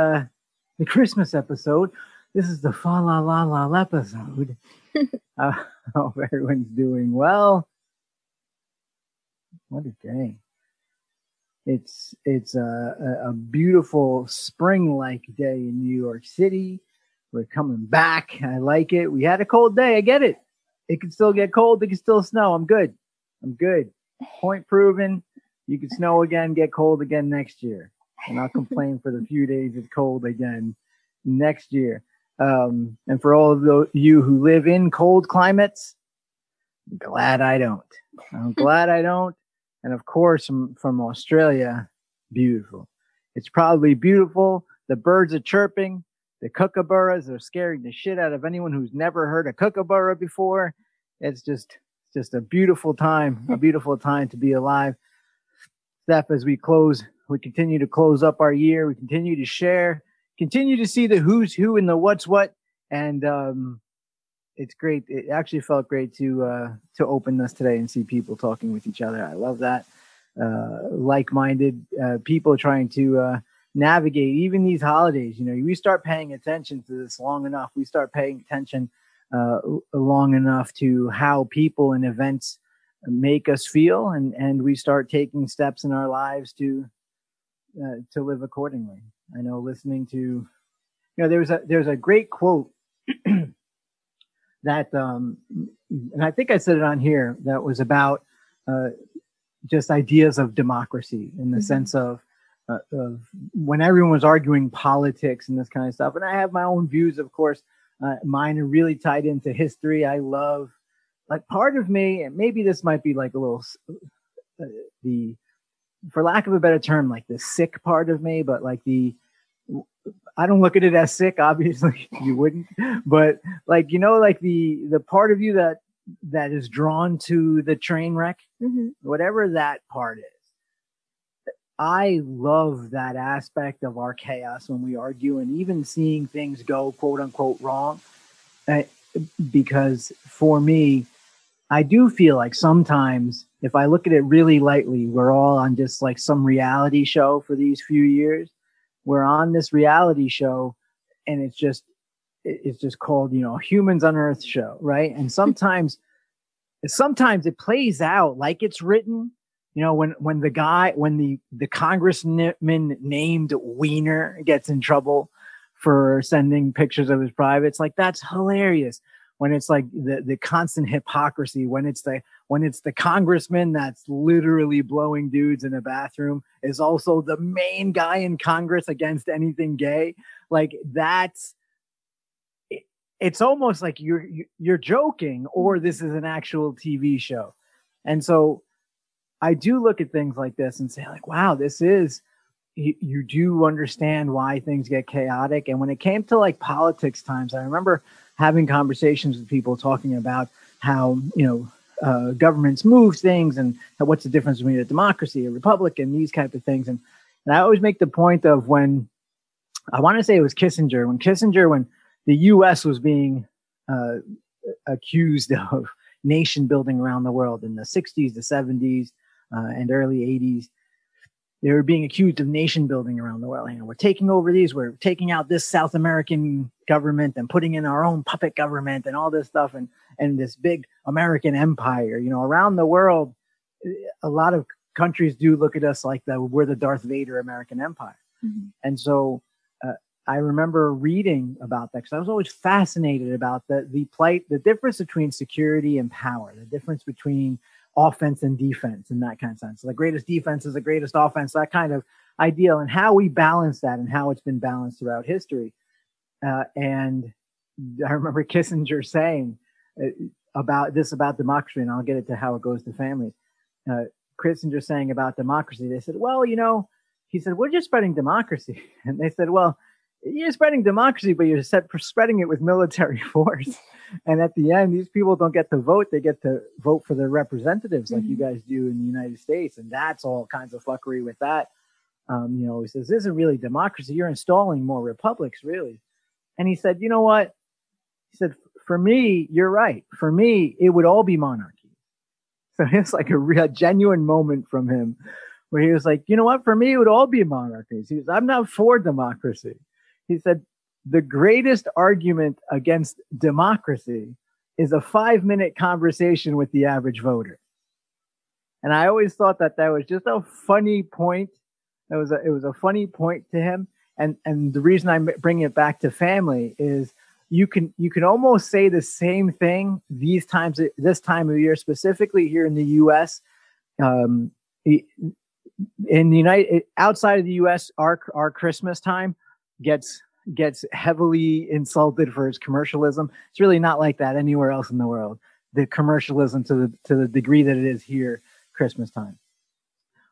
This is the uh, the Christmas episode. This is the fa la la la episode. uh, hope everyone's doing well. What a day! It's it's a, a beautiful spring-like day in New York City. We're coming back. I like it. We had a cold day. I get it. It can still get cold. It can still snow. I'm good. I'm good. Point proven. You can snow again, get cold again next year. And I'll complain for the few days it's cold again next year. Um, and for all of you who live in cold climates, I'm glad I don't. I'm glad I don't. And of course, from, from Australia, beautiful. It's probably beautiful. The birds are chirping. The kookaburras are scaring the shit out of anyone who's never heard a kookaburra before. It's just, it's just a beautiful time, a beautiful time to be alive. Steph, as we close, we continue to close up our year. We continue to share, continue to see the who's who and the what's what. And, um, it's great. It actually felt great to, uh, to open this today and see people talking with each other. I love that. Uh, like-minded, uh, people trying to, uh, navigate even these holidays. You know, we start paying attention to this long enough. We start paying attention uh, long enough to how people and events make us feel, and and we start taking steps in our lives to uh, to live accordingly. I know listening to, you know, there's a there's a great quote that, um, and I think I said it on here that was about uh, just ideas of democracy in the mm-hmm. sense of uh, of when everyone was arguing politics and this kind of stuff. And I have my own views, of course. Uh, mine are really tied into history. I love, like, part of me, and maybe this might be like a little, uh, the, for lack of a better term, like the sick part of me, but like the, I don't look at it as sick. Obviously, you wouldn't, but like you know, like the the part of you that that is drawn to the train wreck, mm-hmm. whatever that part is I love that aspect of our chaos when we argue and even seeing things go quote unquote wrong. Uh, because for me, I do feel like sometimes if I look at it really lightly, we're all on just like some reality show for these few years. We're on this reality show and it's just, it's just called, you know, humans on earth show. Right. And sometimes, sometimes it plays out like it's written you know when when the guy when the the congressman named wiener gets in trouble for sending pictures of his privates like that's hilarious when it's like the the constant hypocrisy when it's the when it's the congressman that's literally blowing dudes in a bathroom is also the main guy in congress against anything gay like that's it, it's almost like you're you're joking or this is an actual tv show and so I do look at things like this and say, like, wow, this is, you, you do understand why things get chaotic. And when it came to like politics times, I remember having conversations with people talking about how, you know, uh, governments move things and what's the difference between a democracy, a republic, and these type of things. And, and I always make the point of when I want to say it was Kissinger, when Kissinger, when the U.S. was being uh, accused of nation building around the world in the 60s, the 70s, uh, and early 80s. They were being accused of nation building around the world. You know, we're taking over these, we're taking out this South American government and putting in our own puppet government and all this stuff and, and this big American empire. You know, around the world, a lot of countries do look at us like that we're the Darth Vader American empire. Mm-hmm. And so uh, I remember reading about that because I was always fascinated about the the plight, the difference between security and power, the difference between offense and defense in that kind of sense. So the greatest defense is the greatest offense, that kind of ideal, and how we balance that and how it's been balanced throughout history. Uh, and I remember Kissinger saying uh, about this about democracy, and I'll get it to how it goes to families. Uh, Kissinger saying about democracy, they said, well, you know, he said, we're just spreading democracy. And they said, well, you're spreading democracy, but you're spreading it with military force. And at the end, these people don't get to vote; they get to vote for their representatives, like mm-hmm. you guys do in the United States. And that's all kinds of fuckery with that. Um, you know, he says this isn't really democracy; you're installing more republics, really. And he said, you know what? He said, for me, you're right. For me, it would all be monarchy. So it's like a real genuine moment from him where he was like, you know what? For me, it would all be monarchies. He was, I'm not for democracy. He said, the greatest argument against democracy is a five minute conversation with the average voter. And I always thought that that was just a funny point. It was a, it was a funny point to him. And, and the reason I'm bringing it back to family is you can, you can almost say the same thing these times, this time of year, specifically here in the U.S. Um, in the United, outside of the U.S., our, our Christmas time gets gets heavily insulted for its commercialism. It's really not like that anywhere else in the world. The commercialism to the to the degree that it is here Christmas time.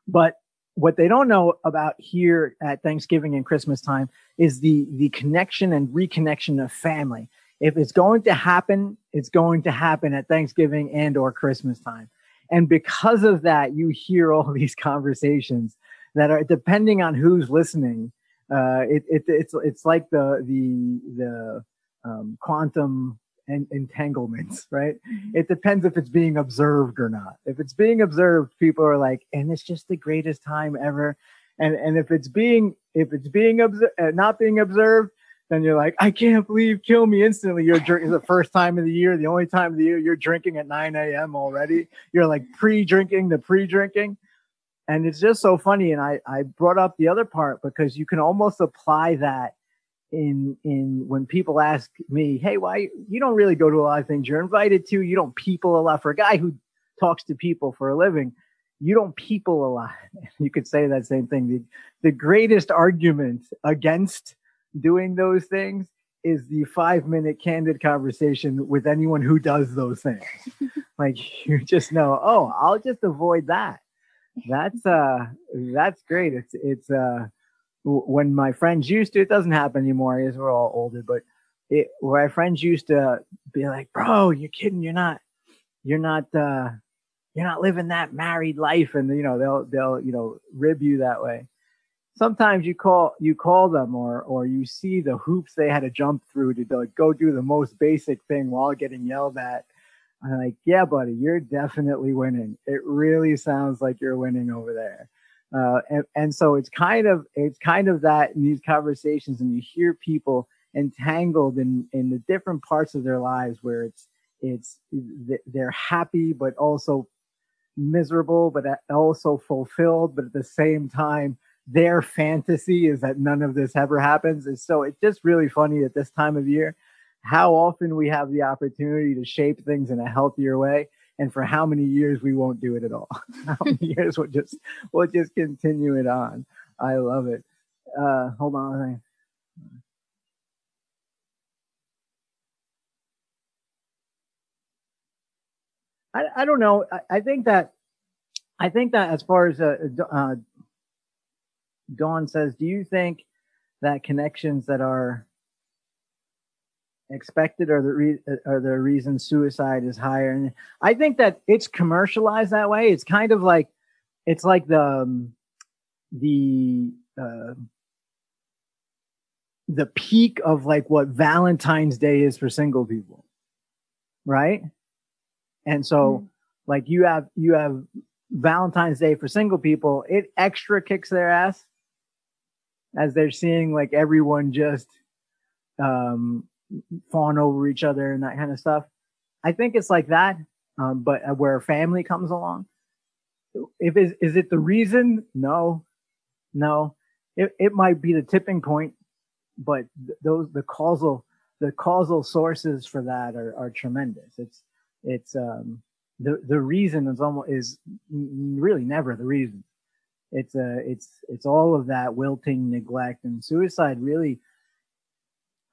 But what they don't know about here at Thanksgiving and Christmas time is the the connection and reconnection of family. If it's going to happen, it's going to happen at Thanksgiving and or Christmas time. And because of that, you hear all these conversations that are depending on who's listening. Uh, it, it, it's it's like the the the um, quantum and entanglements, right? Mm-hmm. It depends if it's being observed or not. If it's being observed, people are like, and it's just the greatest time ever. And and if it's being if it's being obser- uh, not being observed, then you're like, I can't believe, kill me instantly. You're drinking the first time of the year, the only time of the year you're drinking at 9 a.m. already. You're like pre-drinking the pre-drinking. And it's just so funny. And I, I brought up the other part because you can almost apply that in in when people ask me, hey, why you don't really go to a lot of things you're invited to, you don't people a lot for a guy who talks to people for a living, you don't people a lot. You could say that same thing. The the greatest argument against doing those things is the five minute candid conversation with anyone who does those things. like you just know, oh, I'll just avoid that. That's uh that's great. It's it's uh when my friends used to, it doesn't happen anymore because we're all older, but it, where my friends used to be like, bro, you're kidding. You're not, you're not, uh, you're not living that married life. And, you know, they'll, they'll, you know, rib you that way. Sometimes you call, you call them or, or you see the hoops they had to jump through to like, go do the most basic thing while getting yelled at. I'm like, yeah, buddy, you're definitely winning. It really sounds like you're winning over there. Uh, and, and so it's kind of it's kind of that in these conversations and you hear people entangled in in the different parts of their lives where it's it's they're happy but also miserable but also fulfilled but at the same time their fantasy is that none of this ever happens and so it's just really funny at this time of year how often we have the opportunity to shape things in a healthier way and for how many years we won't do it at all. how many years we'll just we'll just continue it on. I love it. Uh, hold on. I, I don't know. I, I think that I think that as far as uh, uh, Dawn says, do you think that connections that are expected or the re- or the reason suicide is higher. And i think that it's commercialized that way. It's kind of like it's like the um, the uh, the peak of like what valentine's day is for single people right? And so mm. like you have you have valentine's day for single people. It extra kicks their ass as they're seeing like everyone just um fawn over each other and that kind of stuff. I think it's like that, um, but uh, where family comes along. If is is it the reason? No, no. It it might be the tipping point, but th- those the causal the causal sources for that are, are tremendous. It's it's um the the reason is almost is really never the reason. It's uh it's it's all of that wilting, neglect, and suicide really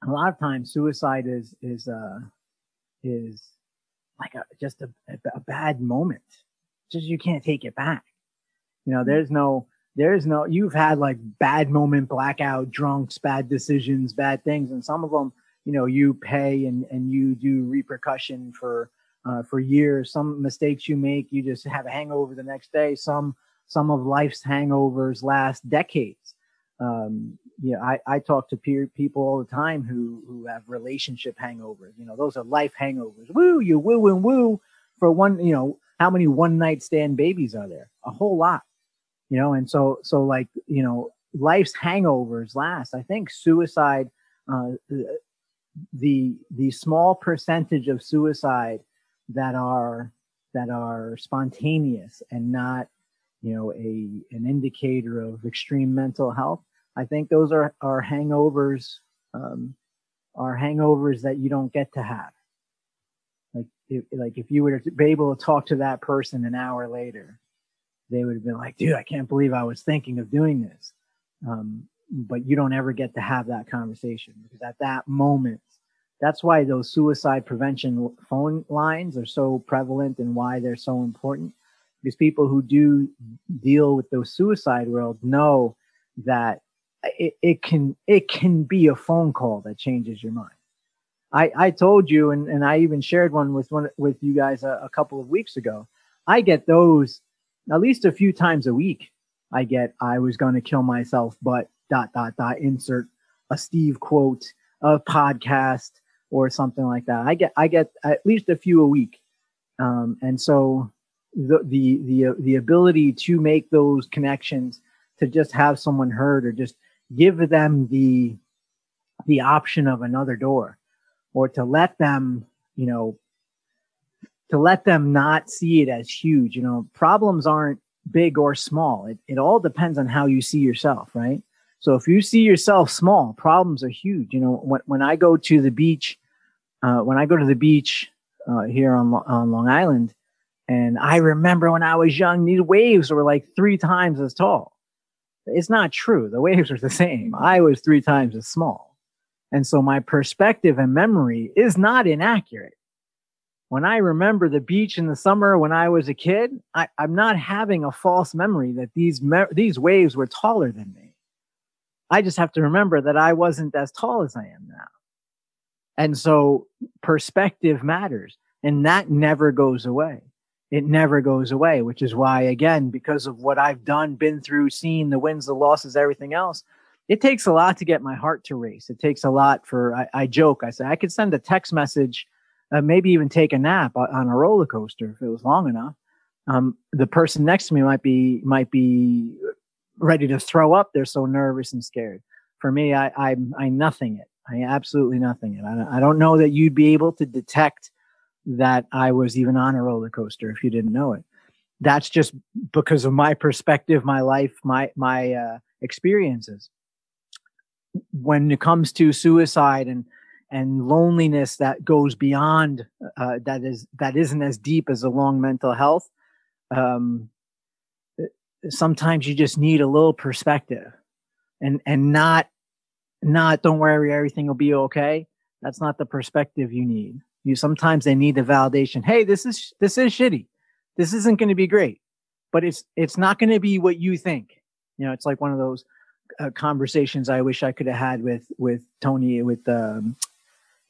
a lot of times suicide is is uh is like a just a, a bad moment. Just you can't take it back. You know there's no there's no you've had like bad moment blackout drunks bad decisions bad things and some of them you know you pay and and you do repercussion for uh, for years. Some mistakes you make you just have a hangover the next day. Some some of life's hangovers last decades um, you know, I, I talk to peer people all the time who who have relationship hangovers. You know, those are life hangovers. Woo, you woo and woo for one. You know, how many one night stand babies are there? A whole lot. you know, and so, so like, you know, life's hangovers last. I think suicide, uh, the, the small percentage of suicide that are, that are spontaneous and not, you know, a, an indicator of extreme mental health. I think those are, are hangovers, um, are hangovers that you don't get to have. Like, if, like if you were to be able to talk to that person an hour later, they would have been like, dude, I can't believe I was thinking of doing this. Um, but you don't ever get to have that conversation because at that moment, that's why those suicide prevention phone lines are so prevalent and why they're so important. Because people who do deal with the suicide world know that it, it can it can be a phone call that changes your mind. I, I told you, and, and I even shared one with one with you guys a, a couple of weeks ago. I get those at least a few times a week. I get I was going to kill myself, but dot dot dot insert a Steve quote, a podcast, or something like that. I get I get at least a few a week, um, and so the the the the ability to make those connections, to just have someone heard, or just give them the the option of another door or to let them you know to let them not see it as huge. You know problems aren't big or small. It, it all depends on how you see yourself right? So if you see yourself small problems are huge. You know when, when i go to the beach uh, when i go to the beach uh, here on, on long island and i remember when i was young these waves were like three times as tall it's not true. The waves are the same. I was three times as small. And so my perspective and memory is not inaccurate. When I remember the beach in the summer when I was a kid, I, am not having a false memory that these, me- these waves were taller than me. I just have to remember that I wasn't as tall as I am now. And so perspective matters and that never goes away it never goes away, which is why, again, because of what I've done, been through, seen the wins, the losses, everything else, it takes a lot to get my heart to race. It takes a lot for, I, I joke, I say, I could send a text message, uh, maybe even take a nap on a roller coaster if it was long enough. Um, the person next to me might be, might be ready to throw up. They're so nervous and scared. For me, I, I, I nothing it. I absolutely nothing it. I, I don't know that you'd be able to detect that I was even on a roller coaster if you didn't know it. That's just because of my perspective, my life, my my uh, experiences. When it comes to suicide and and loneliness that goes beyond uh, that is that isn't as deep as a long mental health. Um, sometimes you just need a little perspective, and and not not don't worry everything will be okay. That's not the perspective you need. You sometimes they need the validation. Hey, this is this is shitty. This isn't going to be great, but it's it's not going to be what you think. You know, it's like one of those uh, conversations I wish I could have had with with Tony with um,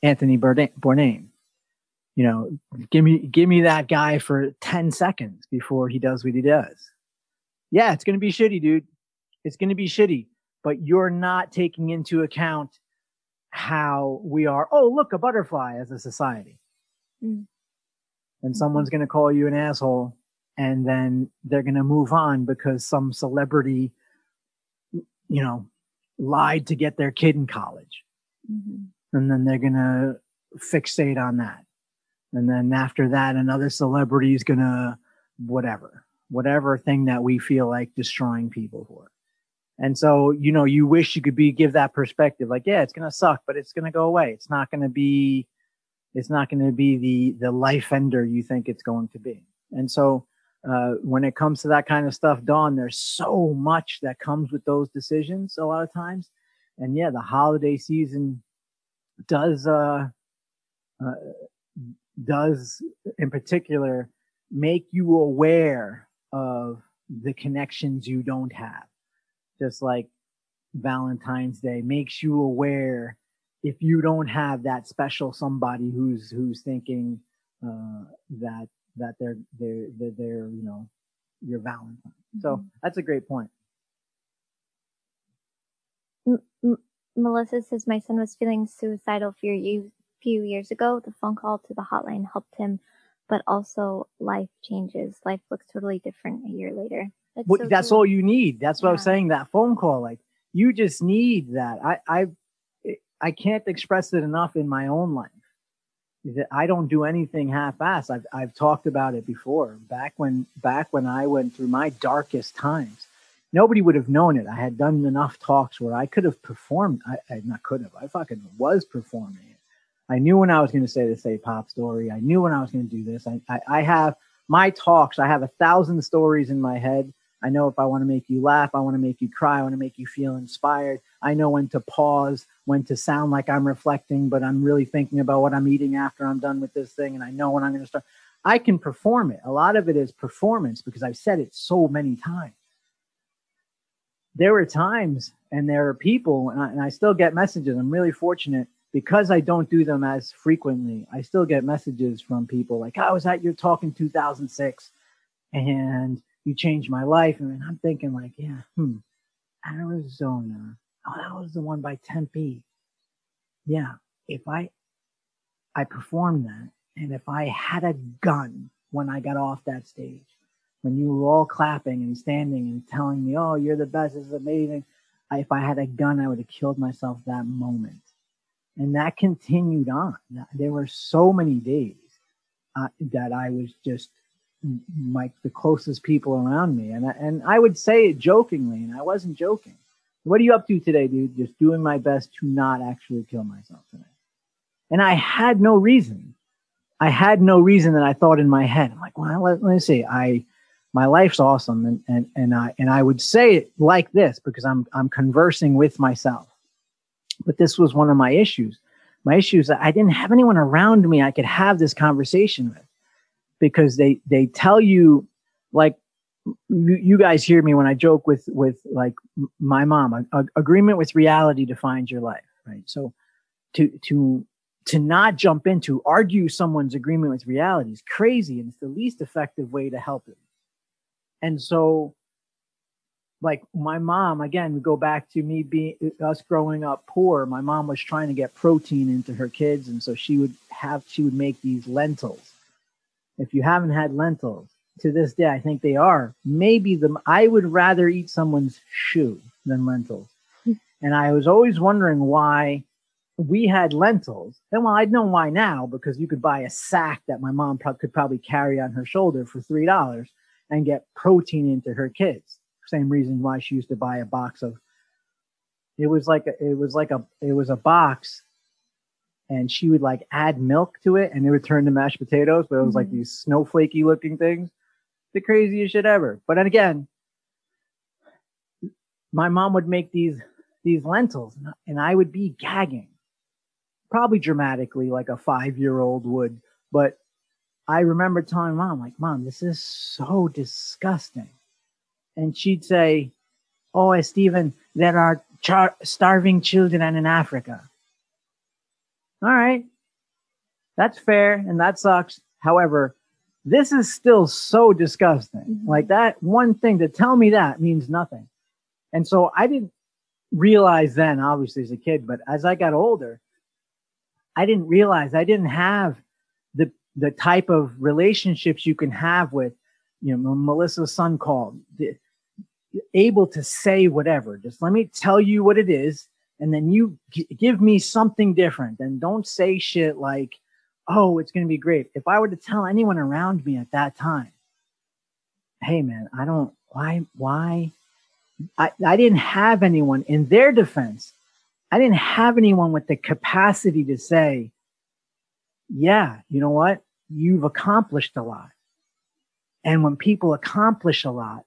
Anthony Bourdain. You know, give me give me that guy for ten seconds before he does what he does. Yeah, it's going to be shitty, dude. It's going to be shitty, but you're not taking into account how we are, oh, look, a butterfly as a society. Mm. And someone's going to call you an asshole and then they're going to move on because some celebrity, you know, lied to get their kid in college. Mm-hmm. And then they're going to fixate on that. And then after that, another celebrity is going to whatever, whatever thing that we feel like destroying people for. And so, you know, you wish you could be, give that perspective like, yeah, it's to suck, but it's to go away. It's not to be, it's not to be the, the life ender you think it's going to be. And so, uh, when it comes to that kind of stuff, Dawn, there's so much that comes with those decisions a lot of times. And yeah, the holiday season does, uh, uh does in particular make you aware of the connections you don't have just like Valentine's Day makes you aware if you don't have that special somebody who's who's thinking uh, that that they're they're they're, they're you know your Valentine. Mm-hmm. So that's a great point. M- M- Melissa says my son was feeling suicidal few few years ago. The phone call to the hotline helped him but also life changes. Life looks totally different a year later. That's, so that's cool. all you need. That's what I was Yeah. saying. That phone call, like you just need that. I, I, I can't express it enough in my own life. That I don't do anything half-assed. I've, I've talked about it before. Back when, back when I went through my darkest times, nobody would have known it. I had done enough talks where I could have performed. I, I not could have. I fucking was performing it. I knew when I was going to say the say pop story. I knew when I was going to do this. I, I, I have my talks. I have a thousand stories in my head. I know if I want to make you laugh, I want to make you cry, I want to make you feel inspired. I know when to pause, when to sound like I'm reflecting, but I'm really thinking about what I'm eating after I'm done with this thing. And I know when I'm going to start. I can perform it. A lot of it is performance because I've said it so many times. There were times and there are people, and I, and I still get messages. I'm really fortunate because I don't do them as frequently. I still get messages from people like, I was at your talk in 2006 and you changed my life. And I'm thinking, like, yeah, hmm, Arizona. Oh, that was the one by Tempe. Yeah, if I, I performed that, and if I had a gun when I got off that stage, when you were all clapping and standing and telling me, "Oh, you're the best. This is amazing," I, if I had a gun, I would have killed myself that moment. And that continued on. There were so many days uh, that I was just like the closest people around me. And I, and I would say it jokingly, and I wasn't joking. What are you up to today, dude? Just doing my best to not actually kill myself today. And I had no reason. I had no reason that I thought in my head. I'm like, well, let, let me see. I, my life's awesome, and and and I and I would say it like this because I'm I'm conversing with myself. But this was one of my issues. My issue is that I didn't have anyone around me I could have this conversation with because they they tell you like you, guys hear me when I joke with with like my mom. A, a- agreement with reality defines your life, right? So to to to not jump into argue someone's agreement with reality is crazy, and it's the least effective way to help it. And so, like my mom, again, we go back to me being us growing up poor. My mom was trying to get protein into her kids, and so she would have she would make these lentils. If you haven't had lentils, to this day, I think they are maybe the. I would rather eat someone's shoe than lentils, and I was always wondering why we had lentils. And well, I'd know why now because you could buy a sack that my mom pro- could probably carry on her shoulder for three dollars and get protein into her kids. Same reason why she used to buy a box of. It was like a, it was like a it was a box, and she would like add milk to it, and it would turn to mashed potatoes. But it was like Mhm. these snowflakey looking things, the craziest shit ever. But then again, my mom would make these these lentils, and I- and I would be gagging, probably dramatically, like a five year old would. But I remember telling mom, like, Mom, this is so disgusting. And she'd say, Oh, Stephen, there are char- starving children in Africa. All right. That's fair and that sucks. However, this is still so disgusting. Mhm. Like that one thing to tell me that means nothing. And so I didn't realize then, obviously, as a kid, but as I got older, I didn't realize I didn't have the the type of relationships you can have with, you know, Melissa's son called, the, able to say whatever. Just let me tell you what it is, and then you g- give me something different. And don't say shit like, "Oh, it's going to be great." If I were to tell anyone around me at that time, "Hey, man, I don't why why." I, I didn't have anyone in their defense. I didn't have anyone with the capacity to say, yeah, you know what? You've accomplished a lot. And when people accomplish a lot,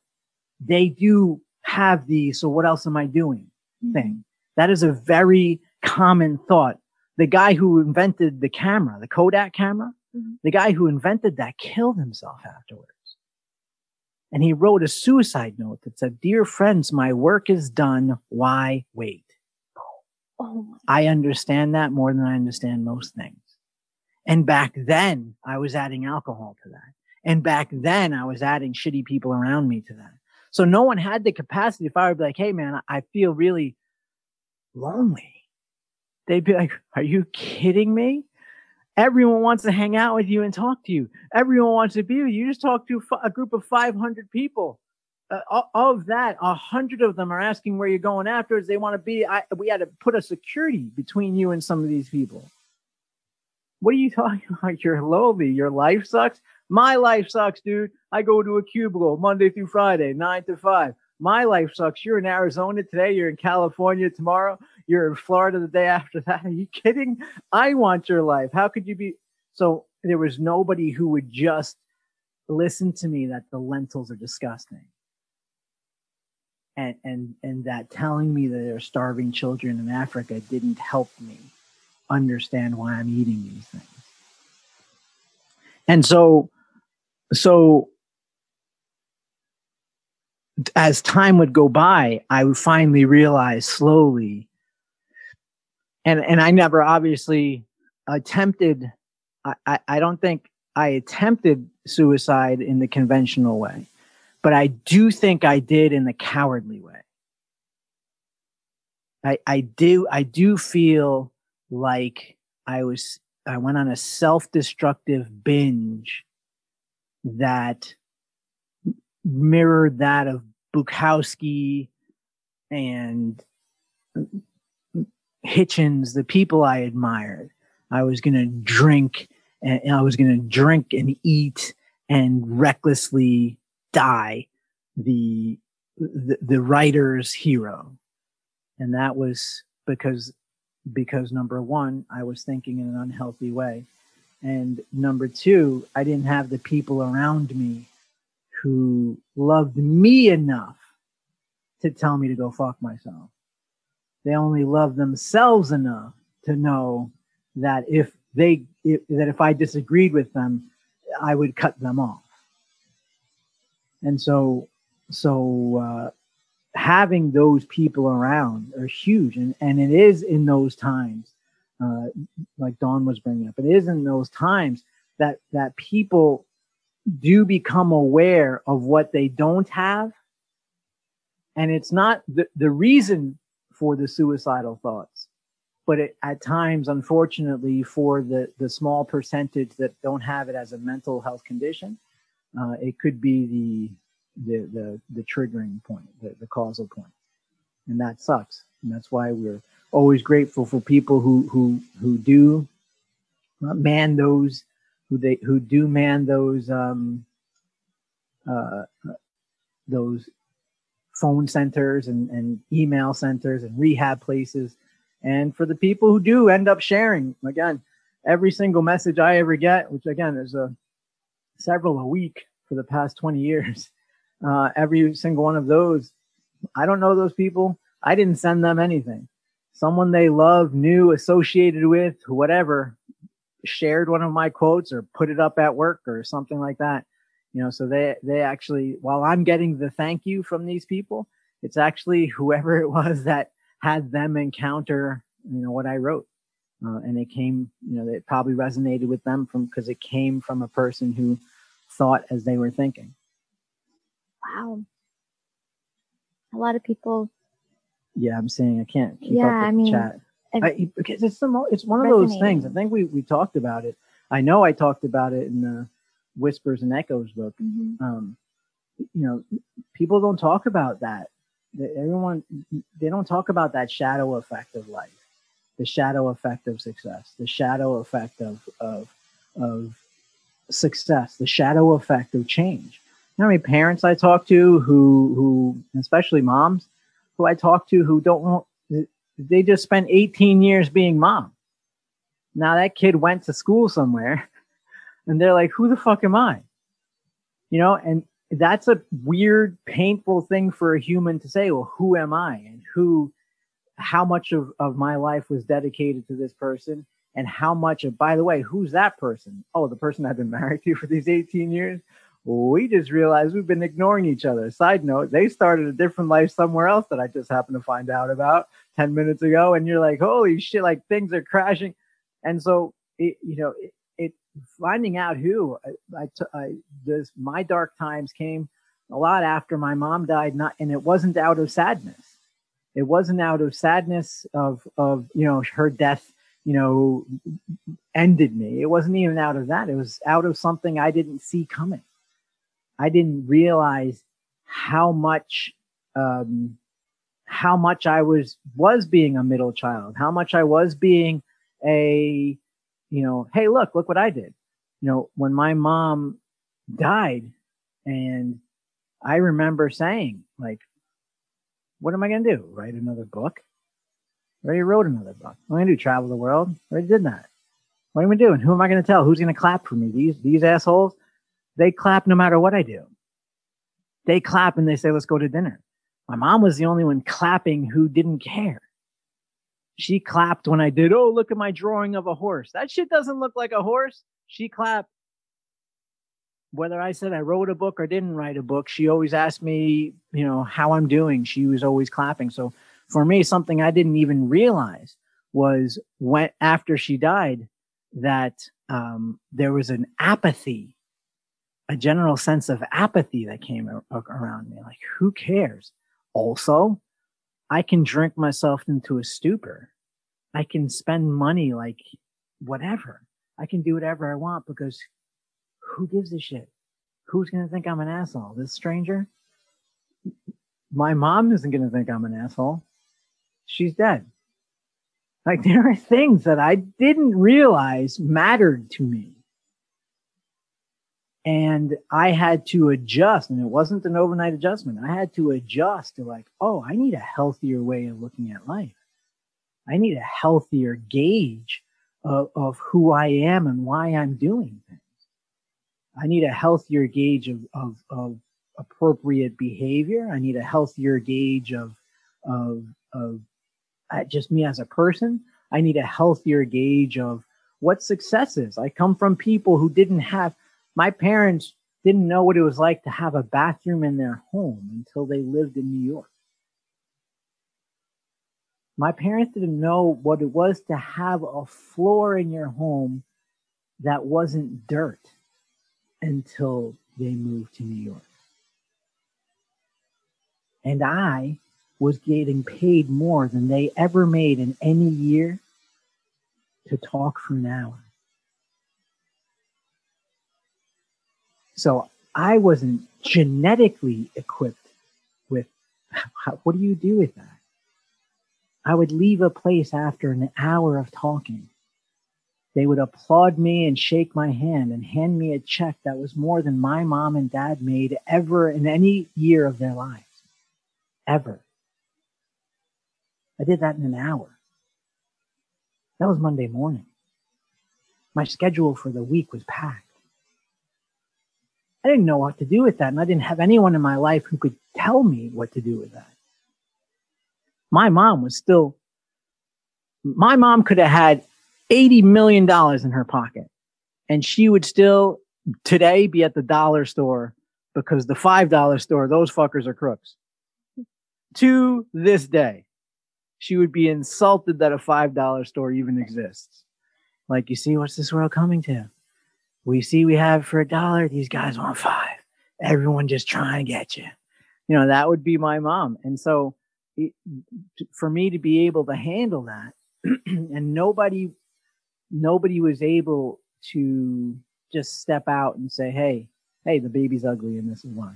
they do have the, so what else am I doing mm-hmm. thing. That is a very common thought. The guy who invented the camera, the Kodak camera, Mhm. the guy who invented that killed himself afterwards. And he wrote a suicide note that said, Dear friends, my work is done. Why wait? Oh. I understand that more than I understand most things. And back then, I was adding alcohol to that. And back then, I was adding shitty people around me to that. So no one had the capacity. If I would be like, hey, man, I feel really lonely, they'd be like, are you kidding me? Everyone wants to hang out with you and talk to you. Everyone wants to be with you. You just talk to a group of 500 people. Uh, of that, a hundred of them are asking where you're going afterwards. They want to be. I, we had to put a security between you and some of these people. What are you talking about? You're lonely. Your life sucks. My life sucks, dude. I go to a cubicle Monday through Friday, nine to five. My life sucks. You're in Arizona today. You're in California tomorrow. You're in Florida the day after that. Are you kidding? I want your life. How could you be? So there was nobody who would just listen to me that the lentils are disgusting. And, and, and that telling me that there are starving children in Africa didn't help me understand why I'm eating these things. And so, so as time would go by, I would finally realize slowly and and I never obviously attempted. I, I, I don't think I attempted suicide in the conventional way, but I do think I did in the cowardly way. I I do I do feel like I was I went on a self-destructive binge that mirrored that of Bukowski and Hitchens, the people I admired. I was going to drink and I was going to drink and eat and recklessly die the, the, the writer's hero. And that was because, because number one, I was thinking in an unhealthy way. And number two, I didn't have the people around me who loved me enough to tell me to go fuck myself. They only love themselves enough to know that if they if, that if I disagreed with them, I would cut them off. And so so uh, having those people around are huge, and and it is in those times, uh, like Dawn was bringing up, it is in those times that that people do become aware of what they don't have and it's not the, the reason for the suicidal thoughts. But it, at times, unfortunately, for the, the small percentage that don't have it as a mental health condition, uh, it could be the, the, the, the triggering point, the, the causal point. And that sucks. And that's why we're always grateful for people who, who, who do man those, who they, who do man those, um, uh, those phone centers and, and email centers and rehab places. And for the people who do end up sharing, again, every single message I ever get, which again is a several a week for the past 20 years, uh, every single one of those, I don't know those people. I didn't send them anything. Someone they love, knew, associated with, whatever, shared one of my quotes or put it up at work or something like that. You know so they they actually while i'm getting the thank you from these people it's actually whoever it was that had them encounter you know what i wrote. Uh, and it came you know it probably resonated with them from because it came from a person who thought as they were thinking. Wow. A lot of people yeah i'm saying i can't keep yeah, up with I mean, chat I, because it's the it's one of those things i think we we talked about it i know i talked about it in the Whispers and Echoes book. Mm-hmm. Um, you know, people don't talk about that. Everyone, they don't talk about that shadow effect of life, the shadow effect of success, the shadow effect of of of success, the shadow effect of change. You know how many parents I talk to who who, especially moms, who I talk to who don't want they just spent 18 years being mom. Now that kid went to school somewhere and they're like, who the fuck am I? You know, and that's a weird, painful thing for a human to say. Well, who am I? And who, how much of, of my life was dedicated to this person? And how much of, by the way, who's that person? Oh, the person I've been married to for these 18 years. we just realized we've been ignoring each other. Side note, they started a different life somewhere else that I just happened to find out about 10 minutes ago. And you're like, holy shit, like things are crashing. And so, it, you know, it, finding out who I, I, I this my dark times came a lot after my mom died not and it wasn't out of sadness it wasn't out of sadness of of you know her death you know, ended me. It wasn't even out of that. It was out of something I didn't see coming. I didn't realize how much, um, how much I was, was being a middle child, how much I was being a, you know, hey, look, look what I did. You know, when my mom died and I remember saying like, what am I going to do? Write another book? I already wrote another book. What am I going to do? Travel the world? I already did that. What am I doing? Who am I going to tell? Who's going to clap for me? These, these assholes, they clap no matter what I do. They clap and they say, let's go to dinner. My mom was the only one clapping who didn't care. She clapped when I did, oh, look at my drawing of a horse. That shit doesn't look like a horse. She clapped whether I said I wrote a book or didn't write a book, she always asked me, you know, how I'm doing. She was always clapping. So for me, something I didn't even realize was when after she died that um, there was an apathy, a general sense of apathy that came around me. Like, who cares? Also, I can drink myself into a stupor. I can spend money like whatever. I can do whatever I want because who gives a shit? Who's going to think I'm an asshole? This stranger? My mom isn't going to think I'm an asshole. She's dead. Like there are things that I didn't realize mattered to me. And I had to adjust, and it wasn't an overnight adjustment. I had to adjust to like, oh, I need a healthier way of looking at life. I need a healthier gauge of, of who I am and why I'm doing things. I need a healthier gauge of, of, of appropriate behavior. I need a healthier gauge of, of, of uh, just me as a person. I need a healthier gauge of what success is. I come from people who didn't have, my parents didn't know what it was like to have a bathroom in their home until they lived in New York. My parents didn't know what it was to have a floor in your home that wasn't dirt until they moved to New York. And I was getting paid more than they ever made in any year to talk for an hour. So I wasn't genetically equipped with how, what do you do with that? I would leave a place after an hour of talking they would applaud me and shake my hand and hand me a check that was more than my mom and dad made ever in any year of their lives. Ever. I did that in an hour. That was Monday morning. My schedule for the week was packed. I didn't know what to do with that, and I didn't have anyone in my life who could tell me what to do with that. My mom was still, my mom could have had $80 million in her pocket. And she would still today be at the dollar store because the $5 store, those fuckers are crooks. To this day, she would be insulted that a $5 store even exists. Like, you see, what's this world coming to? We see we have for a dollar, these guys want five. Everyone just trying to get you. You know, that would be my mom. And so it, for me to be able to handle that and nobody nobody was able to just step out and say, "Hey, hey, the baby's ugly, and this is why."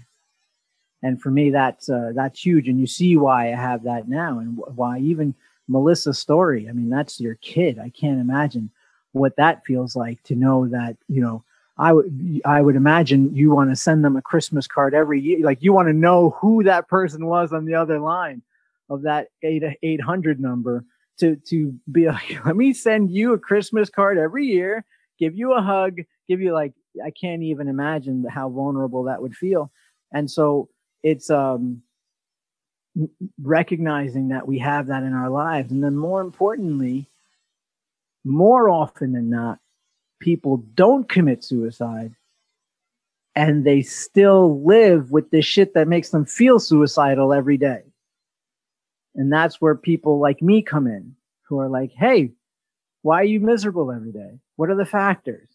And for me, that's uh, that's huge, and you see why I have that now, and why even Melissa's story. I mean, that's your kid. I can't imagine what that feels like to know that you know. I would I would imagine you want to send them a Christmas card every year. Like you want to know who that person was on the other line of that eight eight hundred number to to be like, let me send you a Christmas card every year, give you a hug, give you like I can't even imagine how vulnerable that would feel. And so it's um recognizing that we have that in our lives and then more importantly more often than not people don't commit suicide and they still live with this shit that makes them feel suicidal every day and that's where people like me come in who are like, Hey, why are you miserable every day? What are the factors?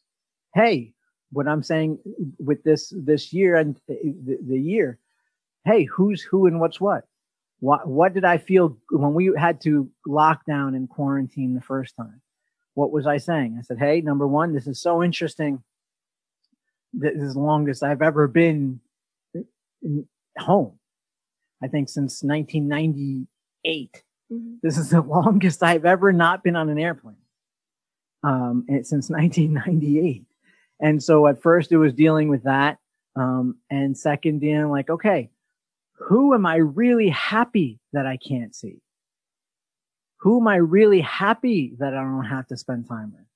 Hey, what I'm saying with this, this year and the, the year, Hey, who's who and what's what? What, what did I feel when we had to lock down and quarantine the first time? What was I saying? I said, Hey, number one, this is so interesting. This is the longest I've ever been home. I think since 1998. Mm-hmm. This is the longest I've ever not been on an airplane. Um, and since 1998. And so at first it was dealing with that. Um, and second, dealing like, okay, who am I really happy that I can't see? Who am I really happy that I don't have to spend time with?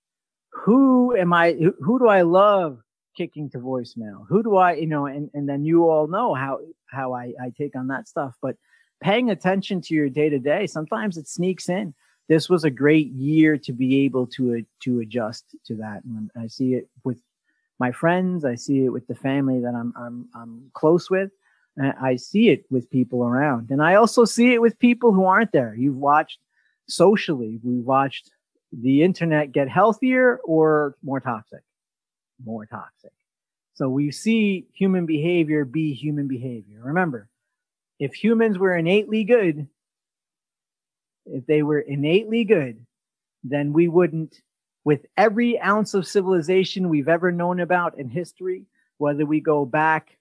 Who am I, who do I love kicking to voicemail? Who do I, you know, and, and then you all know how, how I, I take on that stuff, but paying attention to your day to day, sometimes it sneaks in. This was a great year to be able to, to adjust to that. And I see it with my friends. I see it with the family that I'm, I'm, I'm close with. I see it with people around. And I also see it with people who aren't there. You've watched socially, we watched the internet get healthier or more toxic, more toxic. So we see human behavior be human behavior. Remember, if humans were innately good, if they were innately good, then we wouldn't, with every ounce of civilization we've ever known about in history, whether we go back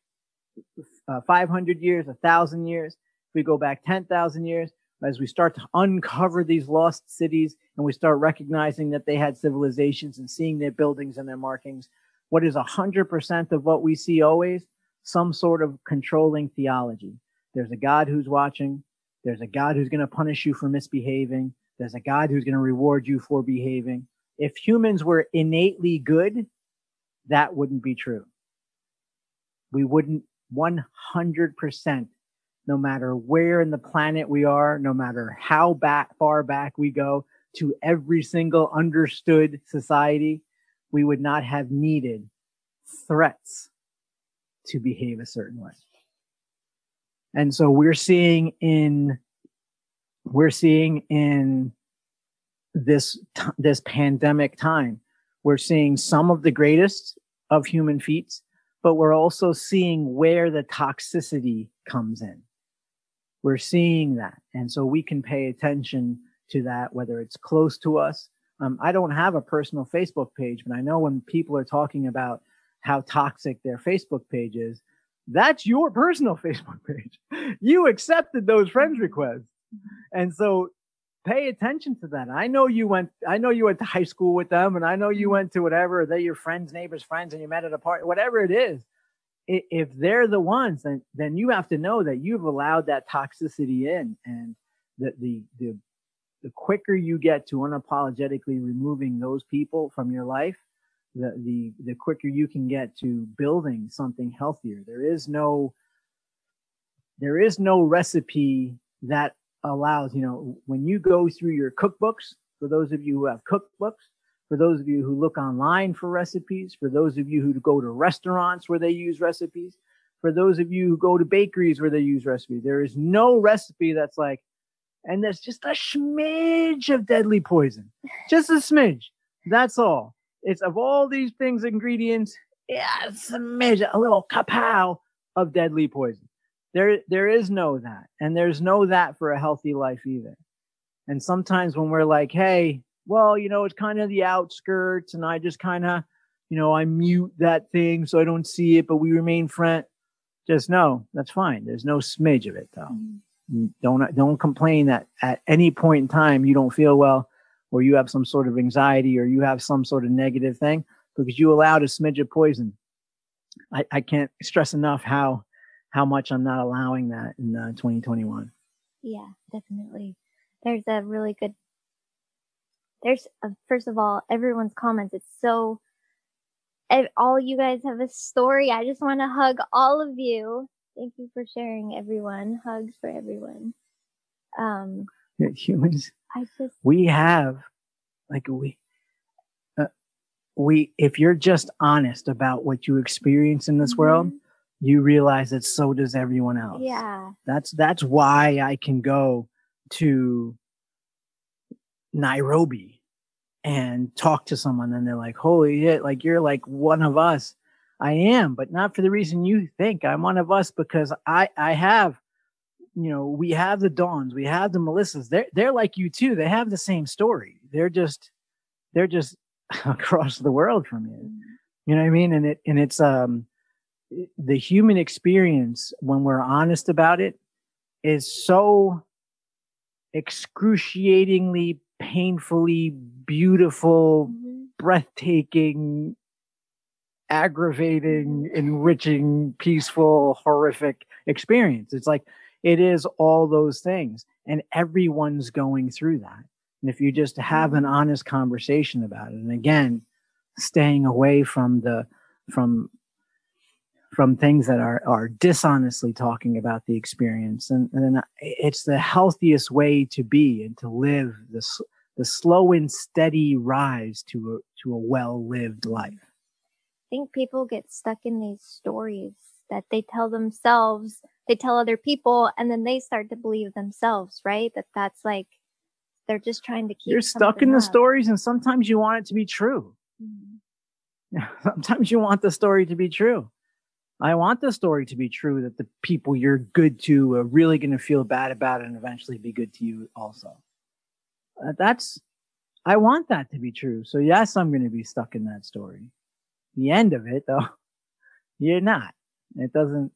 uh, 500 years, a thousand years, if we go back 10,000 years, as we start to uncover these lost cities and we start recognizing that they had civilizations and seeing their buildings and their markings, what is 100% of what we see always? Some sort of controlling theology. There's a God who's watching. There's a God who's going to punish you for misbehaving. There's a God who's going to reward you for behaving. If humans were innately good, that wouldn't be true. We wouldn't 100% no matter where in the planet we are, no matter how back, far back we go to every single understood society, we would not have needed threats to behave a certain way. And so we're seeing in, we're seeing in this, this pandemic time, we're seeing some of the greatest of human feats but we're also seeing where the toxicity comes in. We're seeing that. And so we can pay attention to that, whether it's close to us. Um, I don't have a personal Facebook page, but I know when people are talking about how toxic their Facebook page is, that's your personal Facebook page. You accepted those friends requests. And so pay attention to that. I know you went, I know you went to high school with them and I know you went to whatever, they're your friends, neighbors, friends, and you met at a party, whatever it is. If they're the ones, then, then you have to know that you've allowed that toxicity in and that the, the, the quicker you get to unapologetically removing those people from your life, the, the, the quicker you can get to building something healthier. There is no, there is no recipe that allows, you know, when you go through your cookbooks, for those of you who have cookbooks, for those of you who look online for recipes, for those of you who go to restaurants where they use recipes, for those of you who go to bakeries where they use recipes, there is no recipe that's like, and there's just a smidge of deadly poison, just a smidge. That's all. It's of all these things, ingredients, yeah, a smidge, a little kapow of deadly poison. There, there is no that. And there's no that for a healthy life either. And sometimes when we're like, Hey, well, you know, it's kind of the outskirts and I just kind of, you know, I mute that thing so I don't see it, but we remain friend. Just know that's fine. There's no smidge of it though. Mm-hmm. Don't, don't complain that at any point in time you don't feel well or you have some sort of anxiety or you have some sort of negative thing because you allowed a smidge of poison. I, I can't stress enough how how much I'm not allowing that in uh, 2021. Yeah, definitely. There's a really good, there's, a, first of all, everyone's comments. It's so, all you guys have a story. I just want to hug all of you. Thank you for sharing, everyone. Hugs for everyone. Um, humans. I just, we have, like, we, uh, we, if you're just honest about what you experience in this mm-hmm. world, you realize that so does everyone else. Yeah. That's that's why I can go to Nairobi and talk to someone and they're like, holy shit, like you're like one of us. I am, but not for the reason you think. I'm one of us because I I have you know, we have the Dawns, we have the Melissas. They're they're like you too. They have the same story. They're just they're just across the world from you. You know what I mean? And it, and it's, um, the human experience when we're honest about it is so excruciatingly, painfully beautiful, mm-hmm. breathtaking, aggravating, enriching, peaceful, horrific experience. It's like it is all those things, and everyone's going through that. And if you just have an honest conversation about it, and again, staying away from the from from things that are are dishonestly talking about the experience. And, and it's the healthiest way to be and to live this the slow and steady rise to a to a well lived life. I think people get stuck in these stories that they tell themselves they tell other people and then they start to believe themselves right? That that's like they're just trying to keep you're stuck in the stories and sometimes you want it to be true. Mm-hmm. sometimes you want the story to be true I want the story to be true that the people you're good to are really going to feel bad about it and eventually be good to you also. Uh, that's, I want that to be true. So yes, I'm going to be stuck in that story. The end of it though, you're not. It doesn't,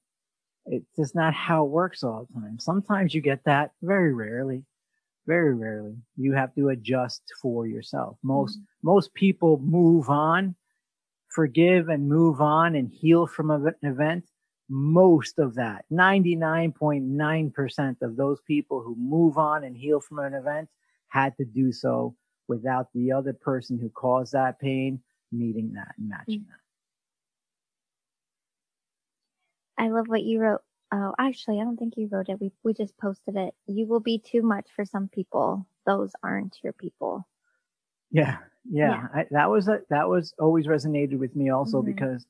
it's just not how it works all the time. Sometimes you get that very rarely, very rarely. You have to adjust for yourself. Most, mm-hmm. most people move on forgive and move on and heal from an event, most of that, 99.9% of those people who move on and heal from an event had to do so without the other person who caused that pain meeting that and matching mm-hmm. that. I love what you wrote. Oh, actually, I don't think you wrote it. We we just posted it. You will be too much for some people. Those aren't your people. Yeah, yeah, yeah. I, that was a, that was always resonated with me also mm-hmm. because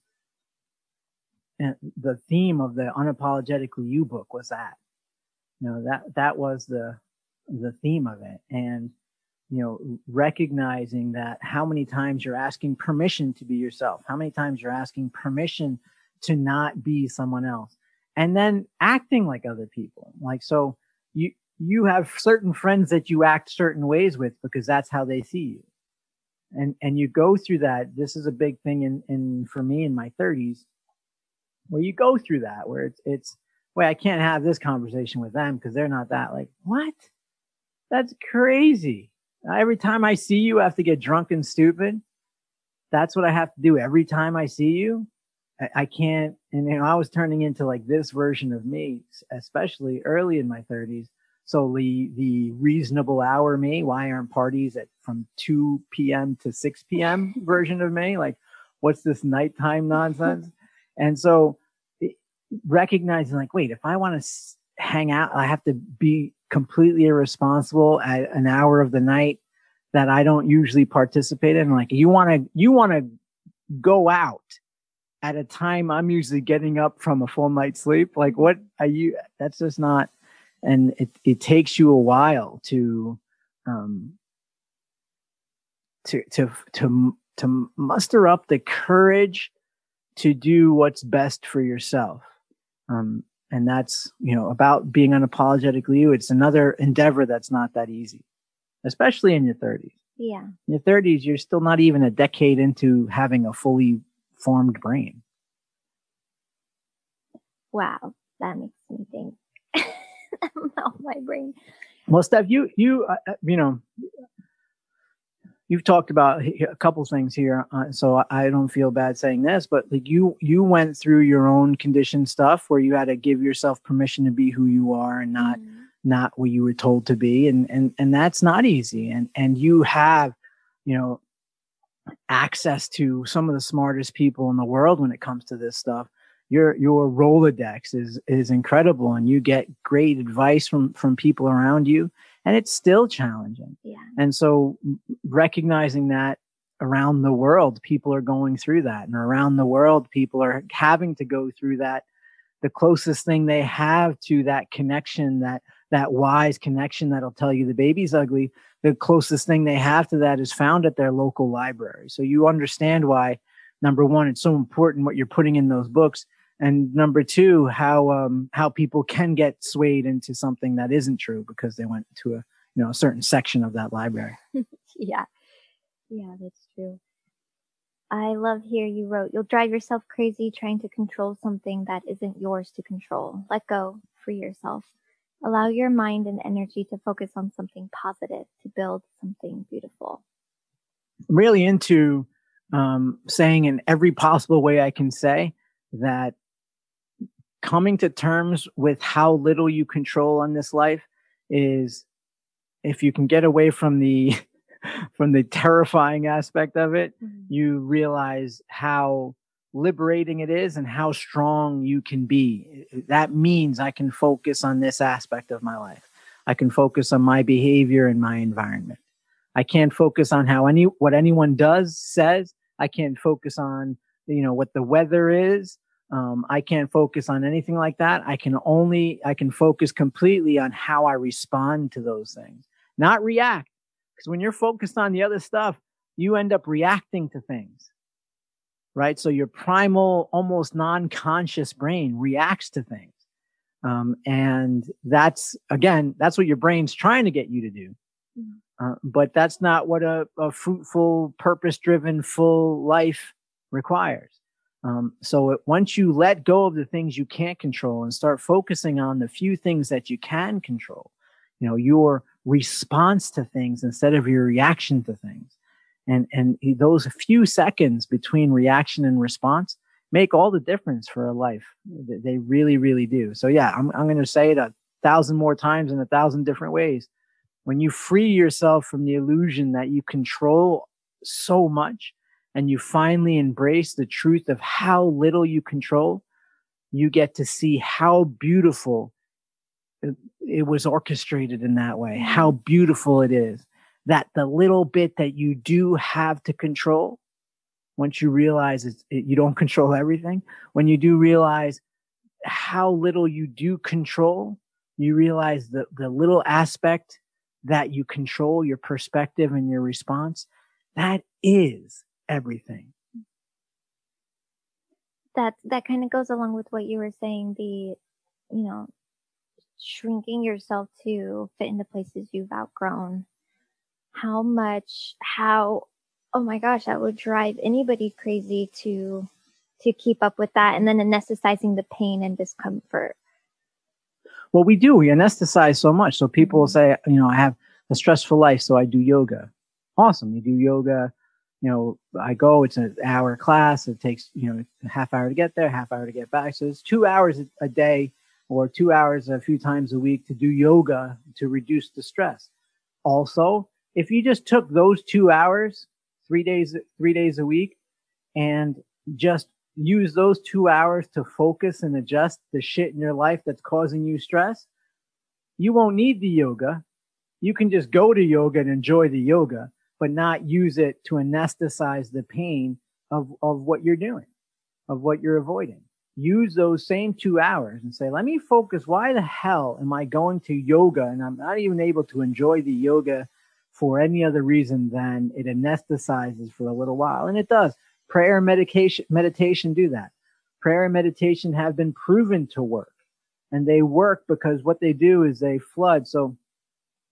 the theme of the unapologetically you book was that you know that that was the the theme of it and you know recognizing that how many times you're asking permission to be yourself how many times you're asking permission to not be someone else and then acting like other people like so you you have certain friends that you act certain ways with because that's how they see you and and you go through that this is a big thing in in for me in my 30s where you go through that where it's it's wait i can't have this conversation with them because they're not that like what? That's crazy. Every time i see you i have to get drunk and stupid. That's what i have to do every time i see you. I, I can't and you know i was turning into like this version of me especially early in my 30s so the the reasonable hour me, why aren't parties at from 2 p.m. to 6 p.m. version of me? Like, what's this nighttime nonsense? and so recognizing like, wait, if I want to hang out, I have to be completely irresponsible at an hour of the night that I don't usually participate in. Like, you want to you want to go out at a time I'm usually getting up from a full night's sleep. Like, what are you? That's just not and it, it takes you a while to um, to to to to muster up the courage to do what's best for yourself. Um, and that's you know about being unapologetically you it's another endeavor that's not that easy especially in your 30s yeah. In your 30s you're still not even a decade into having a fully formed brain. Wow that makes me think my brain. Well, Steph, you you uh, uh, you know you've talked about a couple things here, uh, so I don't feel bad saying this, but like you you went through your own condition stuff where you had to give yourself permission to be who you are and not mm-hmm. not what you were told to be, and and and that's not easy, and and you have you know access to some of the smartest people in the world when it comes to this stuff your your Rolodex is is incredible, and you get great advice from from people around you, and it's still challenging. Yeah. And so recognizing that around the world, people are going through that, and around the world, people are having to go through that. The closest thing they have to that connection, that that wise connection that'll tell you the baby's ugly, the closest thing they have to that is found at their local library. So you understand why number one, it's so important what you're putting in those books and number two how um how people can get swayed into something that isn't true because they went to a you know a certain section of that library yeah Yeah, that's true. I love here you wrote, you'll drive yourself crazy trying to control something that isn't yours to control. Let go, free yourself. Allow your mind and energy to focus on something positive to build something beautiful. I'm really into um, saying in every possible way I can say that coming to terms with how little you control on this life is if you can get away from the from the terrifying aspect of it, mm-hmm. you realize how liberating it is and how strong you can be. That means I can focus on this aspect of my life. I can focus on my behavior and my environment. I can't focus on how any what anyone does says. I can't focus on you know what the weather is. Um, I can't focus on anything like that. I can only I can focus completely on how I respond to those things, not react. Because when you're focused on the other stuff, you end up reacting to things, right? So your primal, almost non-conscious brain reacts to things. Um, and that's, again, that's what your brain's trying to get you to do. Mm-hmm. Uh, but that's not what a, a fruitful, purpose driven, full life requires. Um, so it, once you let go of the things you can't control and start focusing on the few things that you can control, you know, your response to things instead of your reaction to things. And, and those few seconds between reaction and response make all the difference for a life. They really, really do. So yeah, I'm, I'm going to say it a thousand more times in a thousand different ways. When you free yourself from the illusion that you control so much and you finally embrace the truth of how little you control, you get to see how beautiful it was orchestrated in that way. How beautiful it is that the little bit that you do have to control, once you realize it, you don't control everything, when you do realize how little you do control, you realize the, the little aspect that you control, your perspective and your response, that is everything. That that kind of goes along with what you were saying, the you know, shrinking yourself to fit into places you've outgrown, how much, how, oh my gosh, that would drive anybody crazy to, to keep up with that and then anesthetizing the pain and discomfort. Well, we do. We anesthetize so much. So people will mm-hmm. say, you know, I have a stressful life, so I do yoga. Awesome. You do yoga. You know, I go, it's an hour class. It takes, you know, a half hour to get there, half hour to get back. So it's two hours a day or two hours a few times a week to do yoga to reduce the stress. Also, if you just took those two hours, three days, three days a week and just use those two hours to focus and adjust the shit in your life that's causing you stress, you won't need the yoga. You can just go to yoga and enjoy the yoga, but not use it to anesthetize the pain of, of what you're doing, of what you're avoiding use those same two hours and say, let me focus. Why the hell am I going to yoga and I'm not even able to enjoy the yoga for any other reason than it anesthetizes for a little while? And it does. Prayer and medication, meditation do that. Prayer and meditation have been proven to work and they work because what they do is they flood. So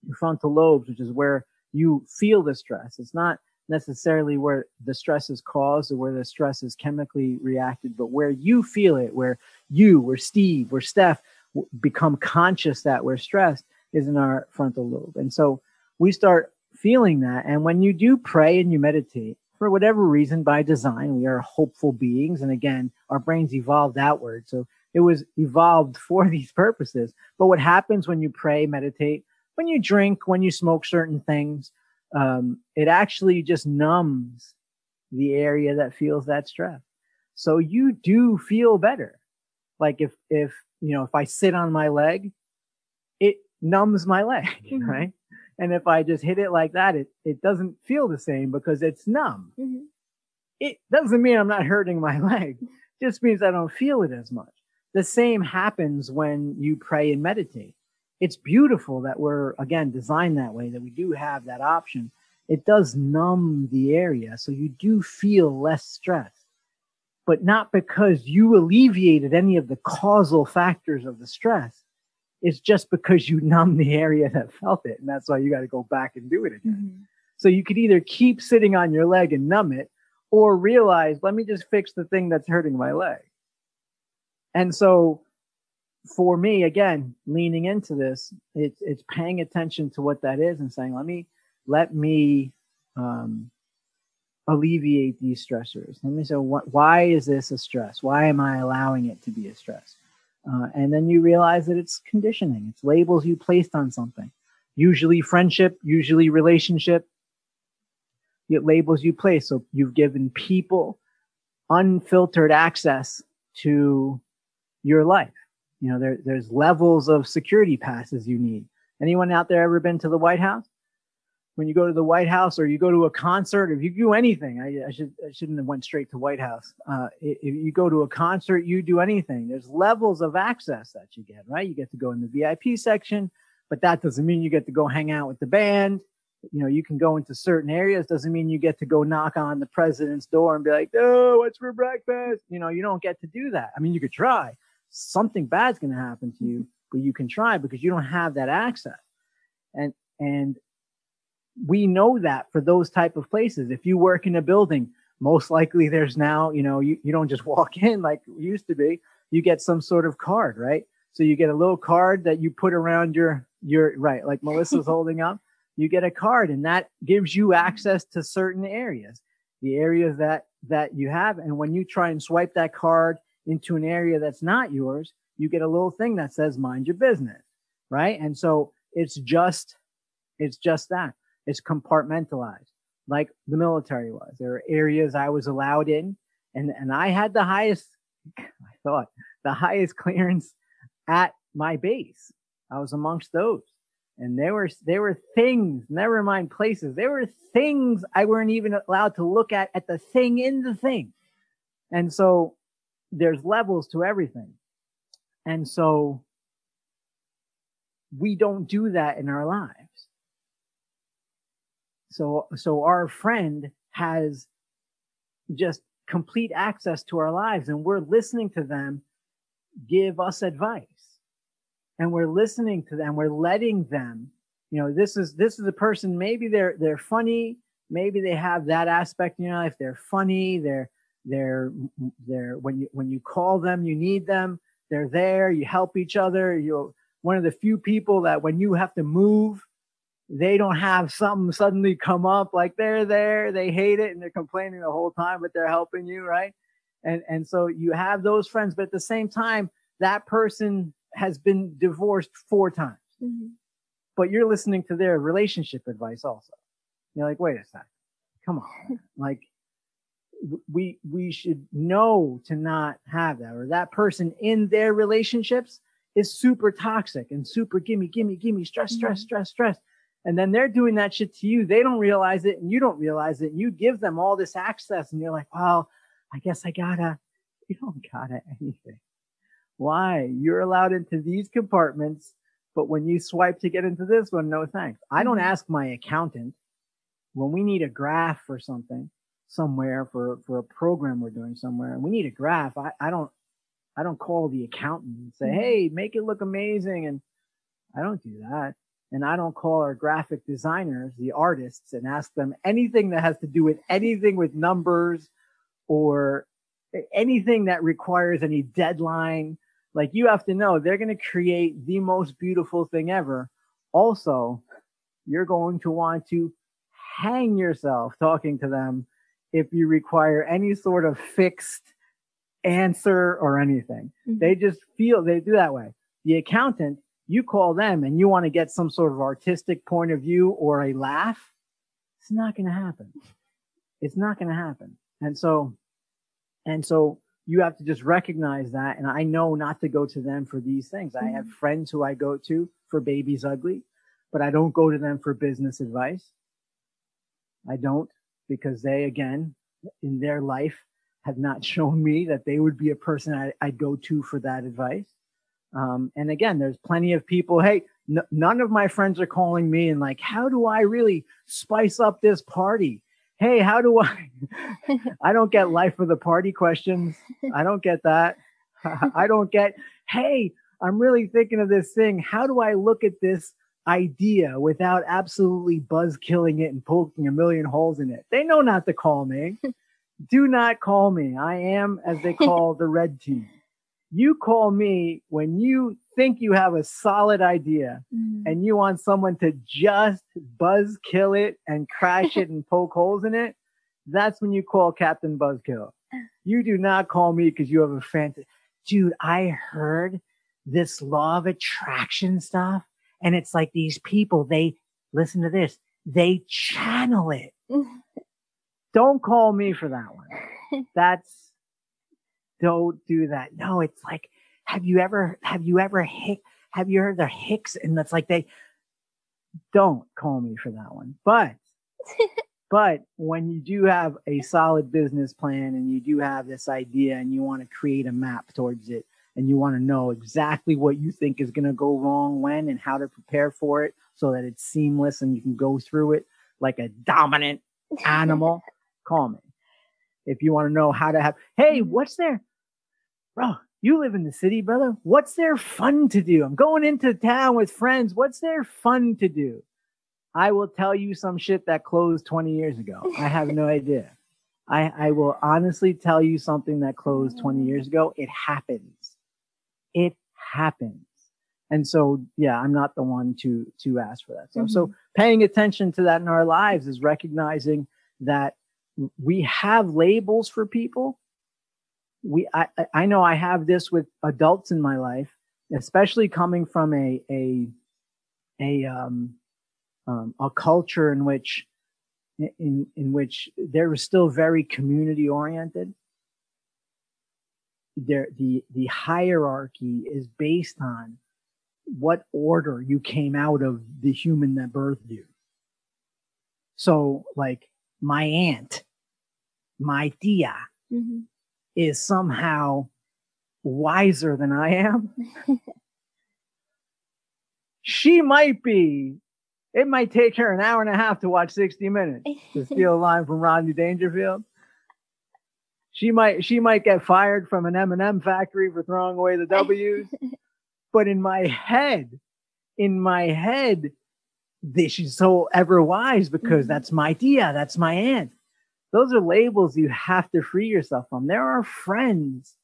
your frontal lobes, which is where you feel the stress. It's not necessarily where the stress is caused or where the stress is chemically reacted, but where you feel it, where you, where Steve, where Steph become conscious that we're stressed is in our frontal lobe. And so we start feeling that. And when you do pray and you meditate, for whatever reason, by design, we are hopeful beings. And again, our brains evolved outward. So it was evolved for these purposes. But what happens when you pray, meditate, when you drink, when you smoke certain things, um, it actually just numbs the area that feels that stress. So you do feel better. Like if, if, you know, if I sit on my leg, it numbs my leg, mm-hmm. right? And if I just hit it like that, it, it doesn't feel the same because it's numb. Mm-hmm. It doesn't mean I'm not hurting my leg. It just means I don't feel it as much. The same happens when you pray and meditate it's beautiful that we're again designed that way that we do have that option it does numb the area so you do feel less stress but not because you alleviated any of the causal factors of the stress it's just because you numb the area that felt it and that's why you got to go back and do it again mm-hmm. So you could either keep sitting on your leg and numb it or realize, let me just fix the thing that's hurting my leg. And so for me, again, leaning into this, it's, it's paying attention to what that is and saying, let me, let me, um, alleviate these stressors. Let me say, why is this a stress? Why am I allowing it to be a stress? Uh, and then you realize that it's conditioning. It's labels you placed on something. Usually friendship, usually relationship. It labels you place. So you've given people unfiltered access to your life. You know, there, there's levels of security passes you need. Anyone out there ever been to the White House? when you go to the White House or you go to a concert, if you do anything, I, I should I shouldn't have went straight to White House. Uh, if you go to a concert, you do anything. There's levels of access that you get, right? You get to go in the VIP section, but that doesn't mean you get to go hang out with the band. You know, you can go into certain areas. Doesn't mean you get to go knock on the president's door and be like, "Oh, what's for breakfast?" You know, you don't get to do that. I mean, you could try. Something bad's going to happen to you, mm-hmm. but you can try because you don't have that access. And and we know that for those type of places. If you work in a building most likely there's now you know you, you don't just walk in like used to be. You get some sort of card right? So you get a little card that you put around your your right like melissa's holding up. You get a card and that gives you access to certain areas the areas that that you have. And when you try and swipe that card into an area that's not yours you get a little thing that says mind your business right and so it's just it's just that it's compartmentalized like the military was. There are areas I was allowed in and, and I had the highest, I thought the highest clearance at my base. I was amongst those. And there were, there were things, never mind places. There were things I weren't even allowed to look at, at the thing in the thing. And so there's levels to everything. And so we don't do that in our lives. So, so our friend has just complete access to our lives and we're listening to them give us advice and we're listening to them. We're letting them, you know, this is, this is a person, maybe they're, they're funny. Maybe they have that aspect in your life. They're funny. They're, they're, they're, when you, when you call them, you need them. They're there. You help each other. You're one of the few people that when you have to move, they don't have something suddenly come up like they're there, they hate it and they're complaining the whole time, but they're helping you, right? And and so you have those friends, but at the same time, that person has been divorced four times. Mm-hmm. But you're listening to their relationship advice also. You're like, wait a sec, come on, like we we should know to not have that or that person in their relationships is super toxic and super gimme gimme gimme stress stress mm-hmm. stress stress and then they're doing that shit to you. They don't realize it and you don't realize it. And you give them all this access and you're like, well, I guess I gotta, you don't gotta anything. Why? You're allowed into these compartments, but when you swipe to get into this one, no thanks. I don't mm-hmm. ask my accountant when we need a graph for something somewhere for, for a program we're doing somewhere and we need a graph. I, I don't, I don't call the accountant and say, mm-hmm. Hey, make it look amazing. And I don't do that. And I don't call our graphic designers, the artists, and ask them anything that has to do with anything with numbers or anything that requires any deadline. Like you have to know they're going to create the most beautiful thing ever. Also, you're going to want to hang yourself talking to them if you require any sort of fixed answer or anything. Mm-hmm. They just feel they do that way. The accountant you call them and you want to get some sort of artistic point of view or a laugh, it's not going to happen. It's not going to happen. And so, and so you have to just recognize that. And I know not to go to them for these things. Mm-hmm. I have mm-hmm. friends who I go to for babies ugly, but I don't go to them for business advice. I don't because they, again, in their life have not shown me that they would be a person I, I'd go to for that advice. Um, and again, there's plenty of people. Hey, n- none of my friends are calling me and like, how do I really spice up this party? Hey, how do I? I don't get life of the party questions. I don't get that. I don't get, hey, I'm really thinking of this thing. How do I look at this idea without absolutely buzz killing it and poking a million holes in it, they know not to call me. Do not call me. I am, as they call the red team. You call me when you think you have a solid idea Mhm. and you want someone to just buzz kill it and crash it and poke holes in it. That's when you call Captain Buzzkill. You do not call me because you have a fantasy. Dude, I heard this law of attraction stuff and it's like these people, they listen to this, they channel it. Don't call me for that one. That's don't do that. No, it's like, have you ever have you ever hick have you heard the hicks? And that's like they don't call me for that one. But but when you do have a solid business plan and you do have this idea and you want to create a map towards it and you want to know exactly what you think is going to go wrong when and how to prepare for it so that it's seamless and you can go through it like a dominant animal, call me. If you want to know how to have, hey, what's there? Bro, you live in the city, brother. What's there fun to do? I'm going into town with friends. What's there fun to do? I will tell you some shit that closed 20 years ago. I have no idea. I, I will honestly tell you something that closed 20 years ago. It happens. It happens. And so, yeah, I'm not the one to, to ask for that. So, so paying attention to that in our lives is recognizing that we have labels for people. We, I, I- I know I have this with adults in my life, especially coming from a, a, a, um, um, a culture in which, in, in which there was still very community oriented. There, the, the hierarchy is based on what order you came out of the human that birthed you. So like my aunt, my tia Mhm. is somehow wiser than I am. she might be, it might take her an hour and a half to watch 60 minutes to steal a line from Rodney Dangerfield. She might, she might get fired from an M&M factory for throwing away the W's. but in my head, in my head, this she's so ever wise because Mhm. that's my tia, that's my aunt. Those are labels you have to free yourself from. There are friends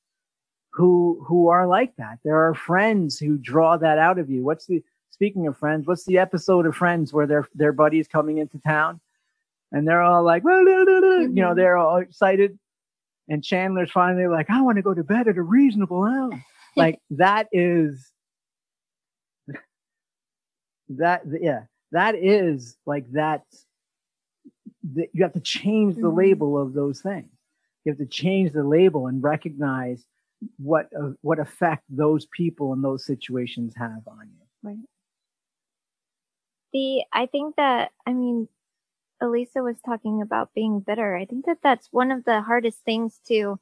who who are like that. There are friends who draw that out of you. What's the speaking of friends? What's the episode of Friends where their their buddies coming into town and they're all like, you know, Mhm. they're all excited, and Chandler's finally like, "I want to go to bed at a reasonable hour." like that is that yeah that is like that that you have to change the Mhm. label of those things you have to change the label and recognize what uh, what effect those people and those situations have on you Right. The I think that I mean, Elisa was talking about being bitter. I think that that's one of the hardest things to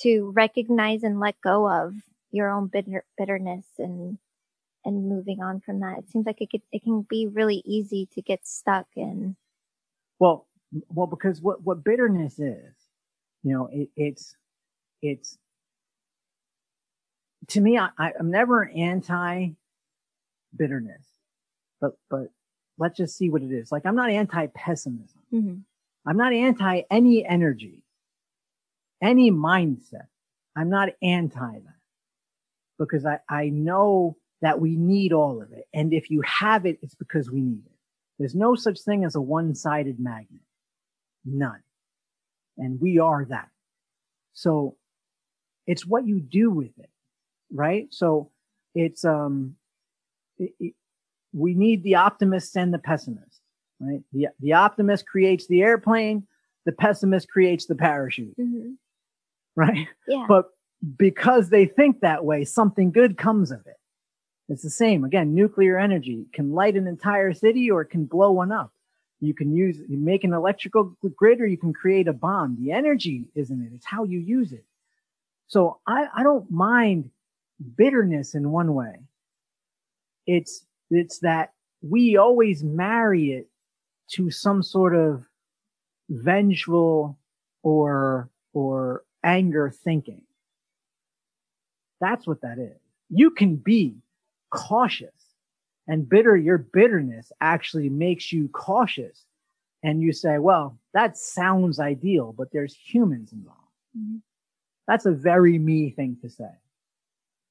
to recognize and let go of your own bitter, bitterness and and moving on from that. It seems like it could, it can be really easy to get stuck in. well well because what what bitterness is you know it, it's it's to me I, I i'm never anti bitterness but but let's just see what it is like i'm not anti pessimism Mhm. I'm not anti any energy, any mindset. I'm not anti that because I, I know that we need all of it. And if you have it, it's because we need it. There's no such thing as a one sided magnet. None. And we are that. So it's what you do with it, right? So it's, um, it, it, we need the optimists and the pessimists right? The, the optimist creates the airplane, the pessimist creates the parachute, Mhm. right? Yeah. But because they think that way, something good comes of it. It's the same. Again, nuclear energy can light an entire city or it can blow one up. You can use, you make an electrical grid or you can create a bomb. The energy isn't it. It's how you use it. So I, I don't mind bitterness in one way. It's, it's that we always marry it to some sort of vengeful or, or anger thinking. That's what that is. You can be cautious And bitter, your bitterness actually makes you cautious. And you say, well, that sounds ideal, but there's humans involved. Mm-hmm. That's a very me thing to say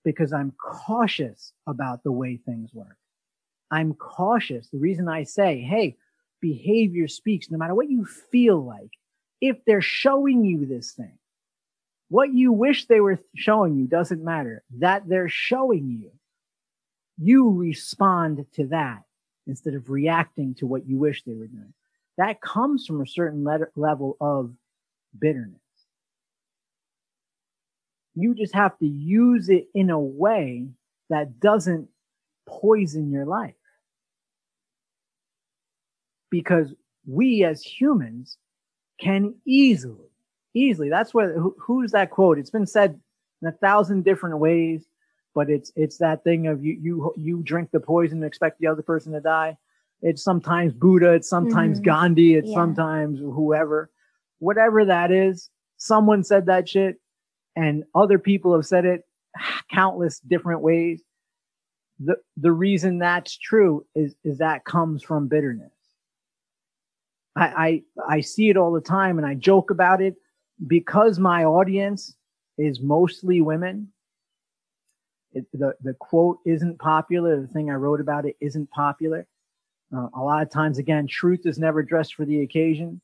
because I'm cautious about the way things work. I'm cautious. The reason I say, Hey, behavior speaks no matter what you feel like. If they're showing you this thing, what you wish they were showing you doesn't matter. That they're showing you, you respond to that instead of reacting to what you wish they were doing. That comes from a certain level of bitterness. You just have to use it in a way that doesn't poison your life. Because we as humans can easily, easily, that's what, who, who's that quote? It's been said in a thousand different ways, but it's, it's that thing of you, you, you drink the poison and expect the other person to die. It's sometimes Buddha, it's sometimes mm-hmm. Gandhi, it's yeah. sometimes whoever, whatever that is. Someone said that shit and other people have said it countless different ways. The, the reason that's true is, is that comes from bitterness. I, I, I see it all the time and I joke about it because my audience is mostly women. It, the, the quote isn't popular. The thing I wrote about it isn't popular. Uh, a lot of times, again, truth is never dressed for the occasion.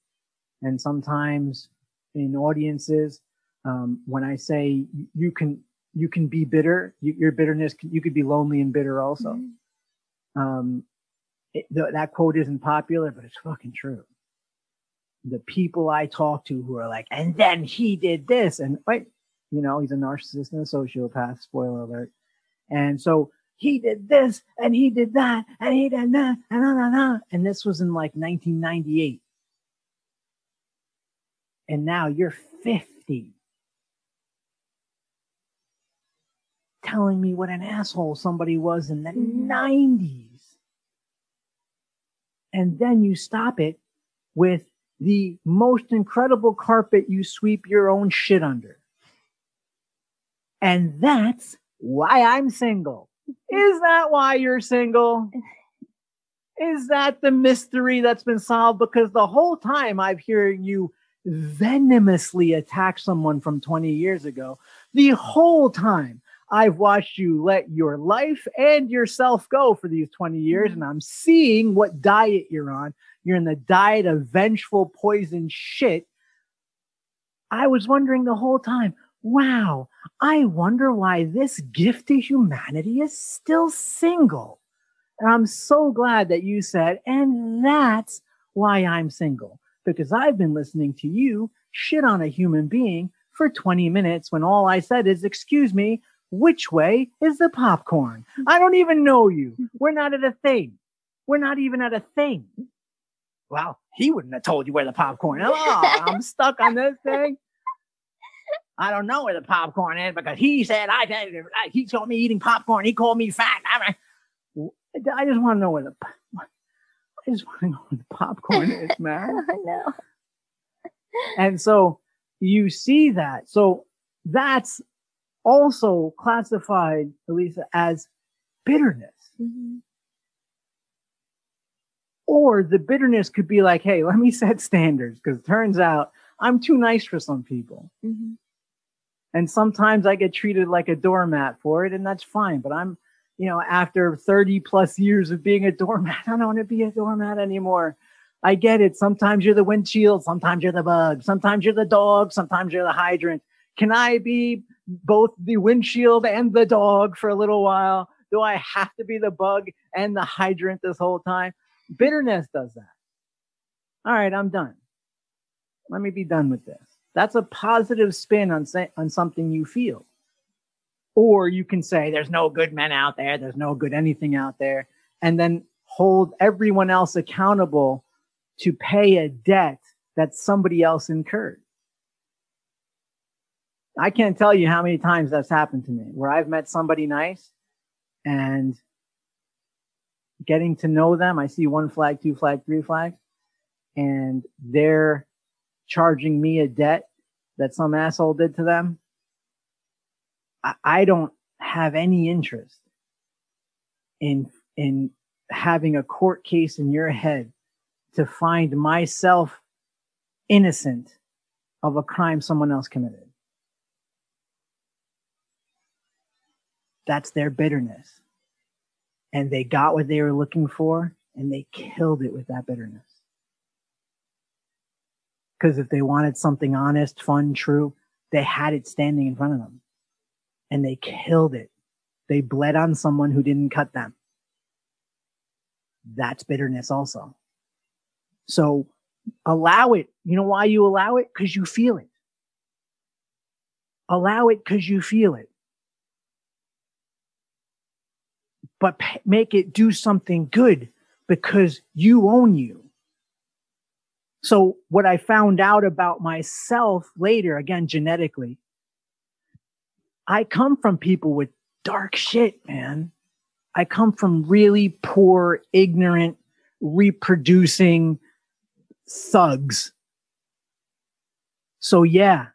And sometimes in audiences, um, when I say you can you can be bitter, you, your bitterness you could be lonely and bitter also. Mm-hmm. Um, it, th- that quote isn't popular, but it's fucking true. The people I talk to who are like, and then he did this, and wait, you know, he's a narcissist and a sociopath. Spoiler alert. And so he did this, and he did that, and he did that, and nah, nah, nah. and this was in like 1998. And now you're 50 telling me what an asshole somebody was in the mm-hmm. 90s. And then you stop it with the most incredible carpet you sweep your own shit under. And that's why I'm single. Is that why you're single? Is that the mystery that's been solved? Because the whole time I've heard you venomously attack someone from 20 years ago, the whole time I've watched you let your life and yourself go for these 20 years, mm. and I'm seeing what diet you're on. You're in the diet of vengeful poison shit. I was wondering the whole time, wow, I wonder why this gift to humanity is still single. And I'm so glad that you said, and that's why I'm single, because I've been listening to you shit on a human being for 20 minutes when all I said is, excuse me, which way is the popcorn? Mm-hmm. I don't even know you. Mm-hmm. We're not at a thing. We're not even at a thing. Well, he wouldn't have told you where the popcorn is. Oh, I'm stuck on this thing. I don't know where the popcorn is because he said I he told me eating popcorn. He called me fat. I, I just want to know where the I just want to know where the popcorn is, man. I know. And so you see that. So that's also classified, Elisa, as bitterness. Mm-hmm. Or the bitterness could be like, hey, let me set standards because it turns out I'm too nice for some people. Mm-hmm. And sometimes I get treated like a doormat for it, and that's fine. But I'm, you know, after 30 plus years of being a doormat, I don't want to be a doormat anymore. I get it. Sometimes you're the windshield, sometimes you're the bug, sometimes you're the dog, sometimes you're the hydrant. Can I be both the windshield and the dog for a little while? Do I have to be the bug and the hydrant this whole time? Bitterness does that. All right, I'm done. Let me be done with this. That's a positive spin on say, on something you feel. Or you can say there's no good men out there, there's no good anything out there, and then hold everyone else accountable to pay a debt that somebody else incurred. I can't tell you how many times that's happened to me where I've met somebody nice and getting to know them. I see one flag, two flag, three flags, and they're charging me a debt that some asshole did to them. I, I don't have any interest in, in having a court case in your head to find myself innocent of a crime someone else committed. That's their bitterness. And they got what they were looking for and they killed it with that bitterness. Because if they wanted something honest, fun, true, they had it standing in front of them and they killed it. They bled on someone who didn't cut them. That's bitterness also. So allow it. You know why you allow it? Because you feel it. Allow it because you feel it. But make it do something good because you own you. So what I found out about myself later, again, genetically, I come from people with dark shit, man. I come from really poor, ignorant, reproducing thugs. So yeah,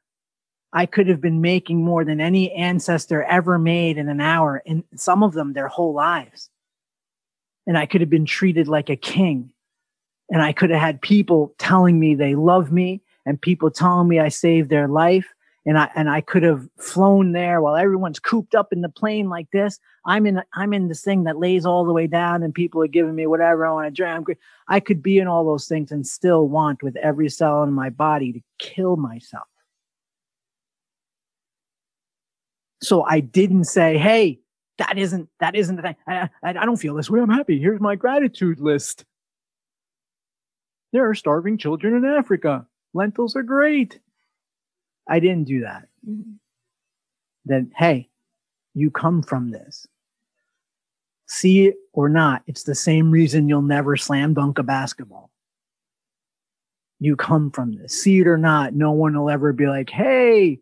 I could have been making more than any ancestor ever made in an hour, and some of them their whole lives. And I could have been treated like a king. And I could have had people telling me they love me and people telling me I saved their life and I and I could have flown there while everyone's cooped up in the plane like this. I'm in I'm in this thing that lays all the way down, and people are giving me whatever I want to drink. I could be in all those things and still want with every cell in my body to kill myself. So I didn't say, "Hey, that isn't that isn't the thing. I, I, I don't feel this way. I'm happy. Here's my gratitude list." There are starving children in Africa. Lentils are great. I didn't do that. Then, hey, you come from this. See it or not, it's the same reason you'll never slam dunk a basketball. You come from this. See it or not, no one will ever be like, hey,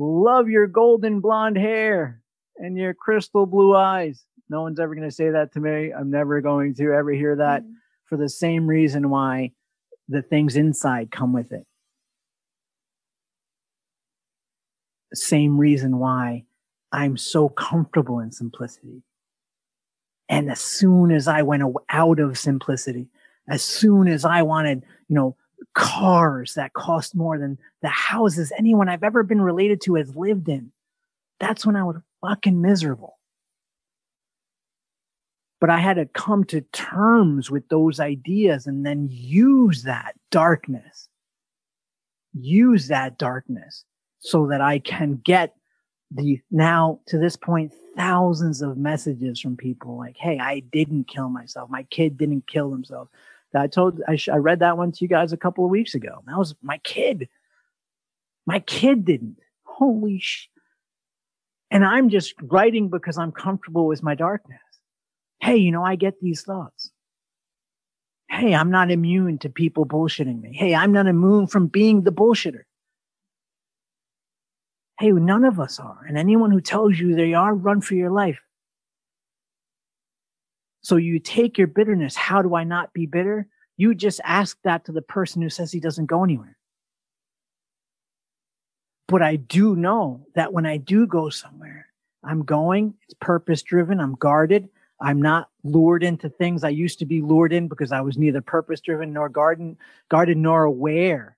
love your golden blonde hair and your crystal blue eyes. No one's ever going to say that to me. I'm never going to ever hear that mm-hmm. for the same reason why the things inside come with it. same reason why I'm so comfortable in simplicity. And as soon as I went out of simplicity, as soon as I wanted, you know, cars that cost more than the houses anyone I've ever been related to has lived in, that's when I was fucking miserable. But I had to come to terms with those ideas and then use that darkness. Use that darkness so that I can get the now to this point thousands of messages from people like, "Hey, I didn't kill myself. My kid didn't kill himself." I told I, sh- I read that one to you guys a couple of weeks ago. That was my kid. My kid didn't. Holy sh! And I'm just writing because I'm comfortable with my darkness. Hey, you know, I get these thoughts. Hey, I'm not immune to people bullshitting me. Hey, I'm not immune from being the bullshitter. Hey, none of us are. And anyone who tells you they are, run for your life. So you take your bitterness. How do I not be bitter? You just ask that to the person who says he doesn't go anywhere. But I do know that when I do go somewhere, I'm going, it's purpose driven, I'm guarded. I'm not lured into things I used to be lured in because I was neither purpose driven nor guarded, guarded nor aware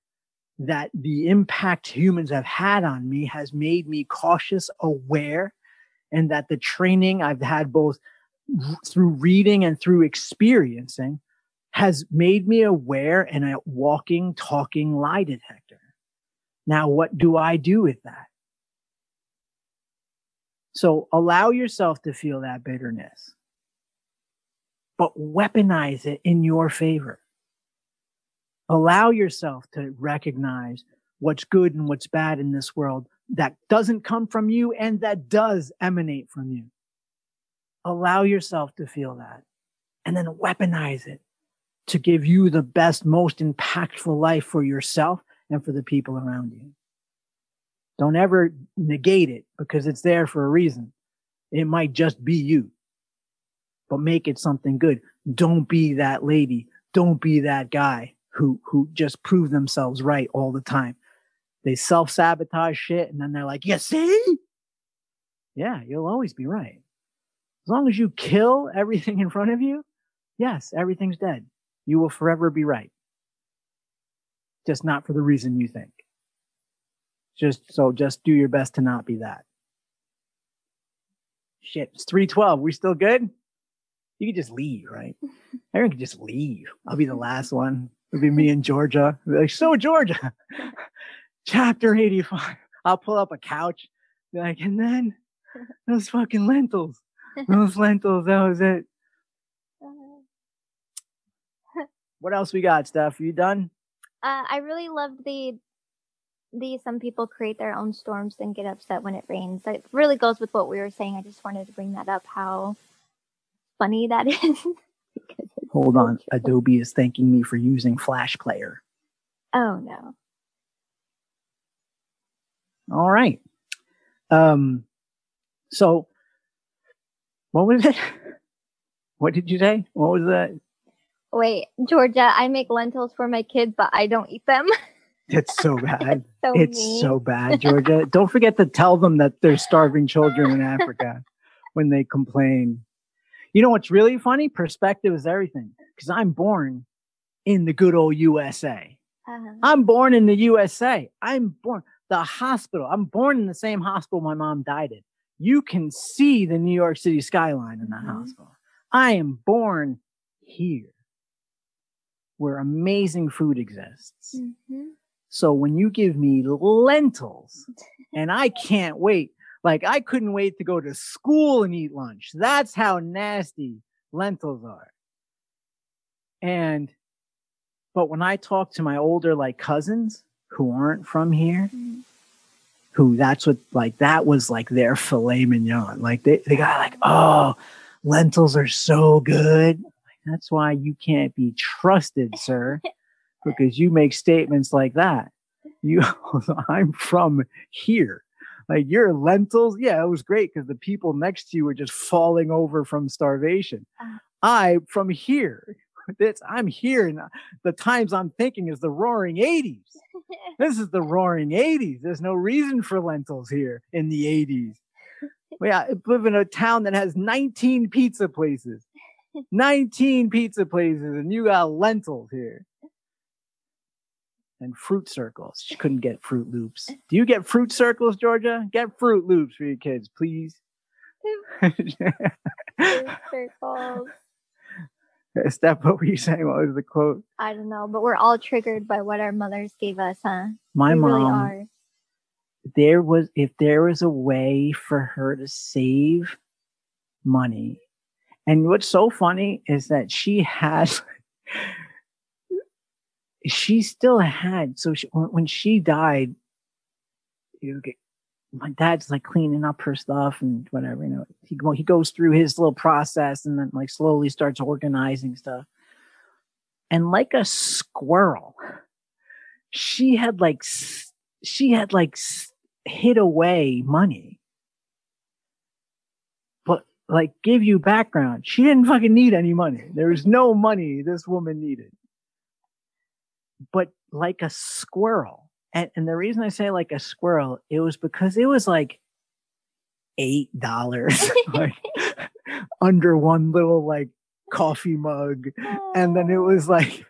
that the impact humans have had on me has made me cautious, aware, and that the training I've had both through reading and through experiencing has made me aware and a walking, talking lie detector. Now, what do I do with that? So allow yourself to feel that bitterness, but weaponize it in your favor allow yourself to recognize what's good and what's bad in this world that doesn't come from you and that does emanate from you. Allow yourself to feel that and then weaponize it to give you the best, most impactful life for yourself and for the people around you. Don't ever negate it because it's there for a reason. It might just be you, but make it something good. Don't be that lady. Don't be that guy who who just prove themselves right all the time. They self sabotage shit, and then they're like, "You see? Yeah, you'll always be right. As long as you kill everything in front of you, Yes, everything's dead. You will forever be right. Just not for the reason you think. Just so just do your best to not be that. Shit, it's 312. We still good? You could just leave, right? Everyone could just leave. I'll be the last one. It'll be me and Georgia. Be like, so Georgia, chapter 85. I'll pull up a couch. Be like, and then those fucking lentils. Those lentils, that was it. What else we got, Steph? You done? Uh, I really loved the the some people create their own storms and get upset when it rains. It really goes with what we were saying. I just wanted to bring that up. How funny that is. Hold on, Adobe is thanking me for using Flash Player. Oh no. All right. Um. So, what was it? What did you say? What was that? Wait, Georgia, I make lentils for my kids, but I don't eat them. It's so bad. so it's mean. so bad, Georgia. Don't forget to tell them that there's starving children in Africa when they complain. You know what's really funny? Perspective is everything. Because I'm born in the good old USA. Uh-huh. I'm born in the USA. I'm born the hospital. I'm born in the same hospital my mom died in. You can see the New York City skyline in that Mhm. hospital. I am born here where amazing food exists. Mhm. So when you give me lentils and I can't wait, like I couldn't wait to go to school and eat lunch. That's how nasty lentils are. And, but when I talk to my older like cousins who aren't from here, Mhm. Who that's what like that was like their filet mignon. Like they, they got like, oh, lentils are so good. That's why you can't be trusted, sir, because you make statements like that. You, I'm from here. Like your lentils, yeah, it was great because the people next to you were just falling over from starvation. Uh. I from here. It's, I'm here, and uh, the times I'm thinking is the Roaring '80s. This is the roaring 80s. There's no reason for lentils here in the 80s. We live in a town that has 19 pizza places. 19 pizza places, and you got lentils here. And fruit circles. She couldn't get Froot Loops. Do you get fruit circles, Georgia? Get Froot Loops for your kids, please. Fruit circles. Steph, what were you saying? What was the quote? I don't know, but we're all triggered by what our mothers gave us, huh? My we mom. really are. there was if there was a way for her to save money and what's so funny is that she has she still had so she, when when she died you get, my dad's like cleaning up her stuff and whatever you know he, go- he goes through his little process and then like slowly starts organizing stuff. And like a squirrel she had like she had like hid away money. But like give you background she didn't fucking need any money. There was no money this woman needed. But like a squirrel and, and the reason i say like a squirrel it was because it was like eight dollars like under one little like coffee mug and then it was like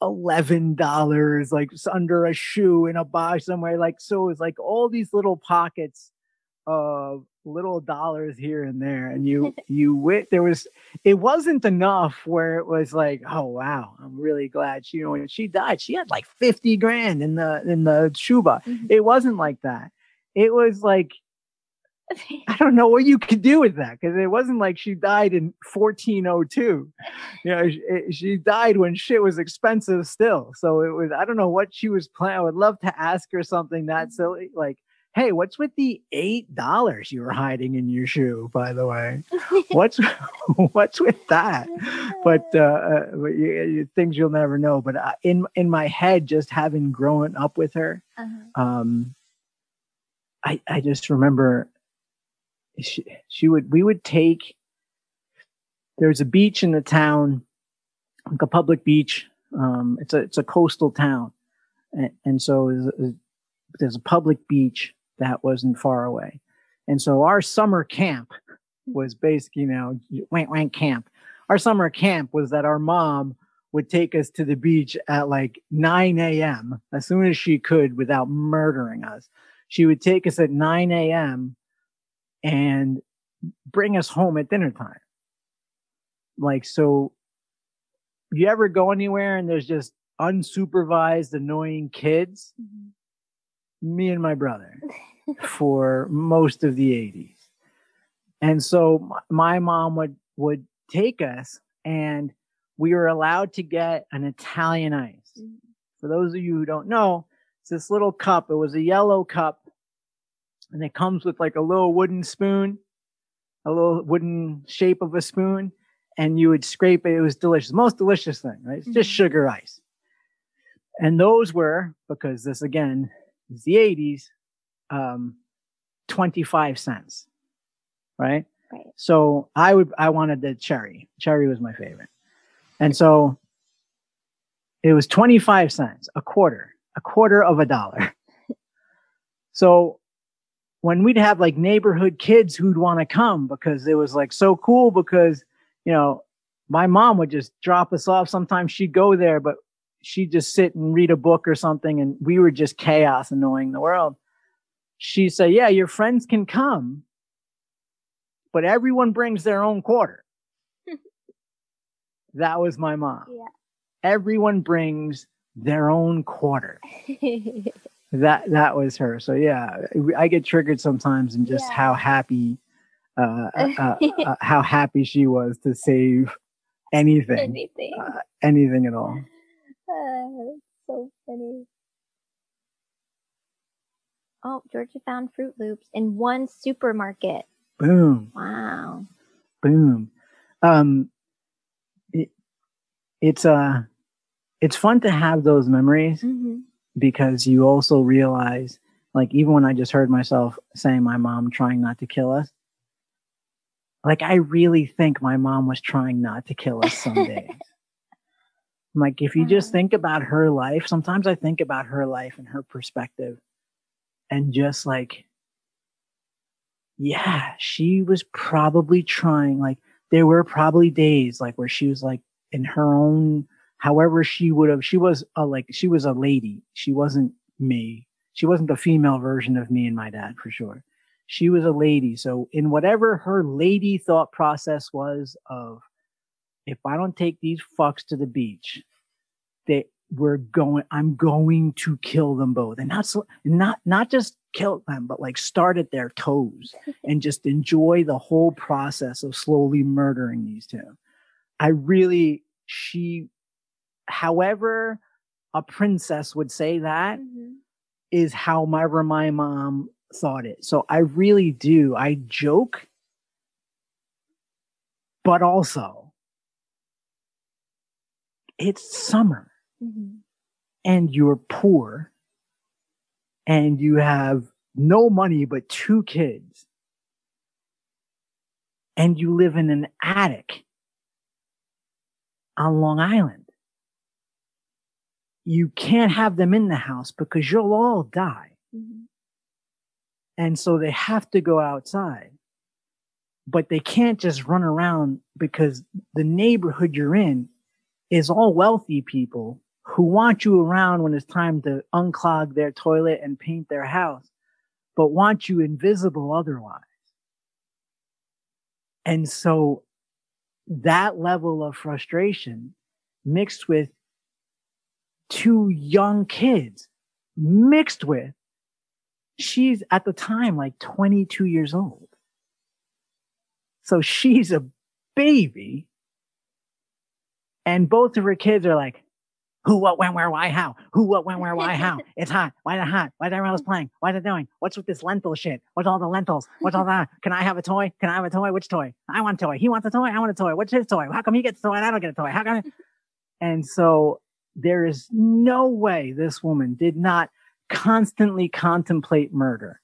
eleven dollars, like under a shoe in a bar somewhere. Like so, it was like all these little pockets of little dollars here and there, and you you wit there was it wasn't enough where it was like, oh wow, I'm really glad she you know when she died, she had like fifty grand in the in the shoebox. Mhm. It wasn't like that. It was like I don't know what you could do with that because it wasn't like she died in 1402. You know, she, died when shit was expensive still. So it was, I don't know what she was planning. I would love to ask her something that silly, like, hey, what's with the $8 you were hiding in your shoe, by the way? What's, what's with that? But, uh, uh, but you, you- things you'll never know. But uh, in, in my head, just having grown up with her, Uh-huh. um, I, I just remember she, she would, we would take, There's a beach in the town, like a public beach. Um, it's a, it's a coastal town. And, and so there's a public beach that wasn't far away. And so our summer camp was basically, you know, wank wank camp our summer camp was that our mom would take us to the beach at like 9 a.m. as soon as she could without murdering us. She would take us at 9 a.m. and bring us home at dinner time. Like, so you ever go anywhere and there's just unsupervised, annoying kids? Mhm. Me and my brother for most of the 80s. And so my mom would, would take us and we were allowed to get an Italian ice. Mhm. For those of you who don't know, it's this little cup. It was a yellow cup and it comes with like a little wooden spoon, a little wooden shape of a spoon, and you would scrape it. It was delicious. Most delicious thing, right? It's just Mhm. sugar ice. And those were, because this again is the 80s, um, 25 cents, right? Right. So I would, I wanted the cherry. Cherry was my favorite. And so it was 25 cents, a quarter, a quarter of a dollar. so when we'd have like neighborhood kids who'd want to come because it was like so cool because, you know, my mom would just drop us off. Sometimes she'd go there, but she'd just sit and read a book or something. And we were just chaos annoying the world. She'd say, yeah, your friends can come, but everyone brings their own quarter. that was my mom. Yeah. Everyone brings their own quarter. That that was her. So yeah, I get triggered sometimes in just Yeah. how happy, uh, uh, uh, uh, how happy she was to save anything, Anything. uh, anything at all. That's so funny. Oh, Georgia found Froot Loops in one supermarket. Boom, Wow. boom. Um, it, it's uh, it's fun to have those memories hmm because you also realize, like, even when I just heard myself saying my mom trying not to kill us, like, I really think my mom was trying not to kill us some days. like, if you just Uh-huh. think about her life, sometimes I think about her life and her perspective, and just like, yeah, she was probably trying, like, there were probably days like where she was like in her own however she would have she was a like she was a lady she wasn't me she wasn't the female version of me and my dad for sure she was a lady so in whatever her lady thought process was of if i don't take these fucks to the beach they we're going i'm going to kill them both and not so not not just kill them but like start at their toes and just enjoy the whole process of slowly murdering these two i really she however a princess would say that hmm is however my mom thought it. So I really do. I joke, but also it's summer hmm and you're poor and you have no money but two kids and you live in an attic on Long Island. You can't have them in the house because you'll all die. hmm And so they have to go outside. But they can't just run around because the neighborhood you're in is all wealthy people who want you around when it's time to unclog their toilet and paint their house, but want you invisible otherwise. And so that level of frustration mixed with two young kids mixed with she's at the time like 22 years old. So she's a baby. And both of her kids are like, who, what, when, where, why, how? Who, what, when, where, why, how? It's hot. Why is it hot? Why is everyone else playing? Why is it doing? What's with this lentil shit? What's all the lentils? What's all that? Can I have a toy? Can I have a toy? Which toy? I want a toy. He wants a toy. I want a toy. What's his toy? How come he gets a toy and I don't get a toy? How come? I-" And so there is no way this woman did not constantly contemplate murder.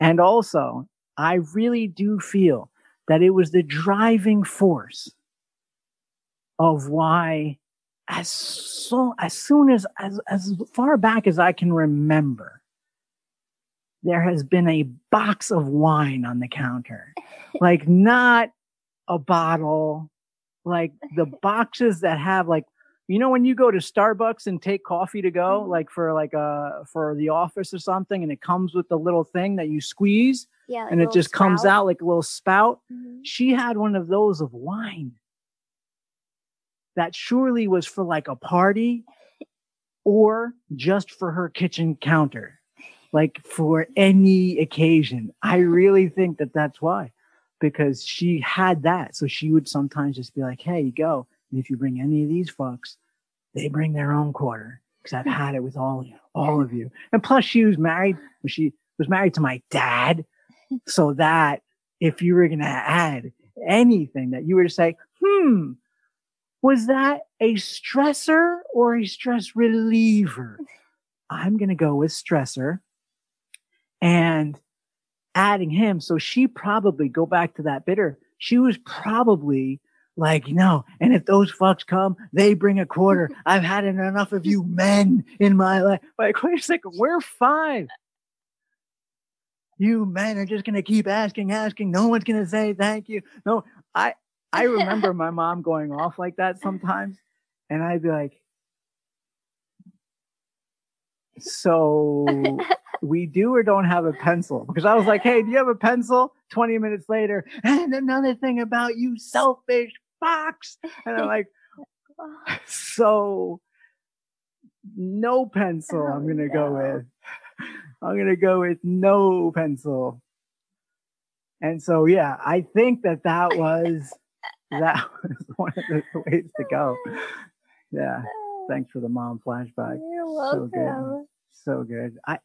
And also, I really do feel that it was the driving force of why as so as soon as as as far back as I can remember, there has been a box of wine on the counter. like not a bottle, like the boxes that have like you know when you go to Starbucks and take coffee to go Mhm. like for like uh for the office or something and it comes with the little thing that you squeeze Yeah. like and it just comes out like a little spout Mhm. she had one of those of wine that surely was for like a party or just for her kitchen counter like for any occasion. I really think that that's why because she had that. So she would sometimes just be like hey you go. And if you bring any of these fucks they bring their own quarter because i've had it with all of you all of you. And plus she was married she was married to my dad. So that if you were going to add anything that you were to say, hmm, was that a stressor or a stress reliever? I'm going to go with stressor and adding him. So she probably go back to that bitter. She was probably like, no. And if those fucks come, they bring a quarter. I've had enough of you men in my life. Like, wait a second, we're five you men are just gonna keep asking, asking. No one's gonna say thank you. No, I I remember my mom going off like that sometimes, and I'd be like, "So we do or don't have a pencil?" Because I was like, "Hey, do you have a pencil?" Twenty minutes later, and another thing about you, selfish fox, and I'm like, "So no pencil. Oh, I'm Oh, gonna go with." I'm gonna go with no pencil. And so, yeah, I think that that was that was one of the ways to go. Yeah, thanks for the mom flashback. You're So good. So good. I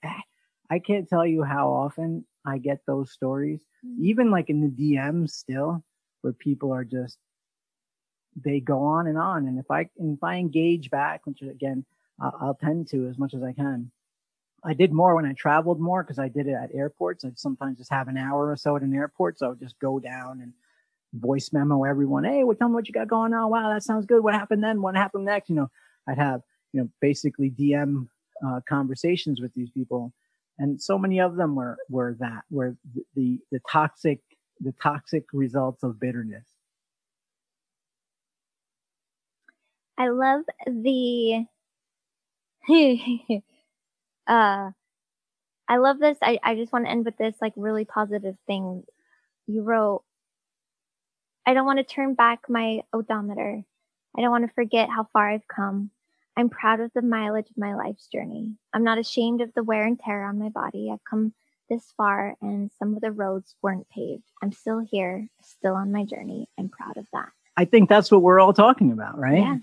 I can't tell you how often I get those stories, Mhm. even like in the DMs still, where people are just they go on and on. And if I if I engage back, which again I'll, I'll tend to as much as I can. I did more when I traveled more because I did it at airports. I'd sometimes just have an hour or so at an airport, so I would just go down and voice memo everyone. Hey, well, tell me what you got going on. Wow, that sounds good. What happened then? What happened next? You know, I'd have you know basically DM uh, conversations with these people, and so many of them were were that were the the, the toxic the toxic results of bitterness. I love the uh I love this. I, I just want to end with this like really positive thing. You wrote I don't want to turn back my odometer. I don't want to forget how far I've come. I'm proud of the mileage of my life's journey. I'm not ashamed of the wear and tear on my body. I've come this far and some of the roads weren't paved. I'm still here, still on my journey. I'm proud of that. I think that's what we're all talking about, right? Yeah.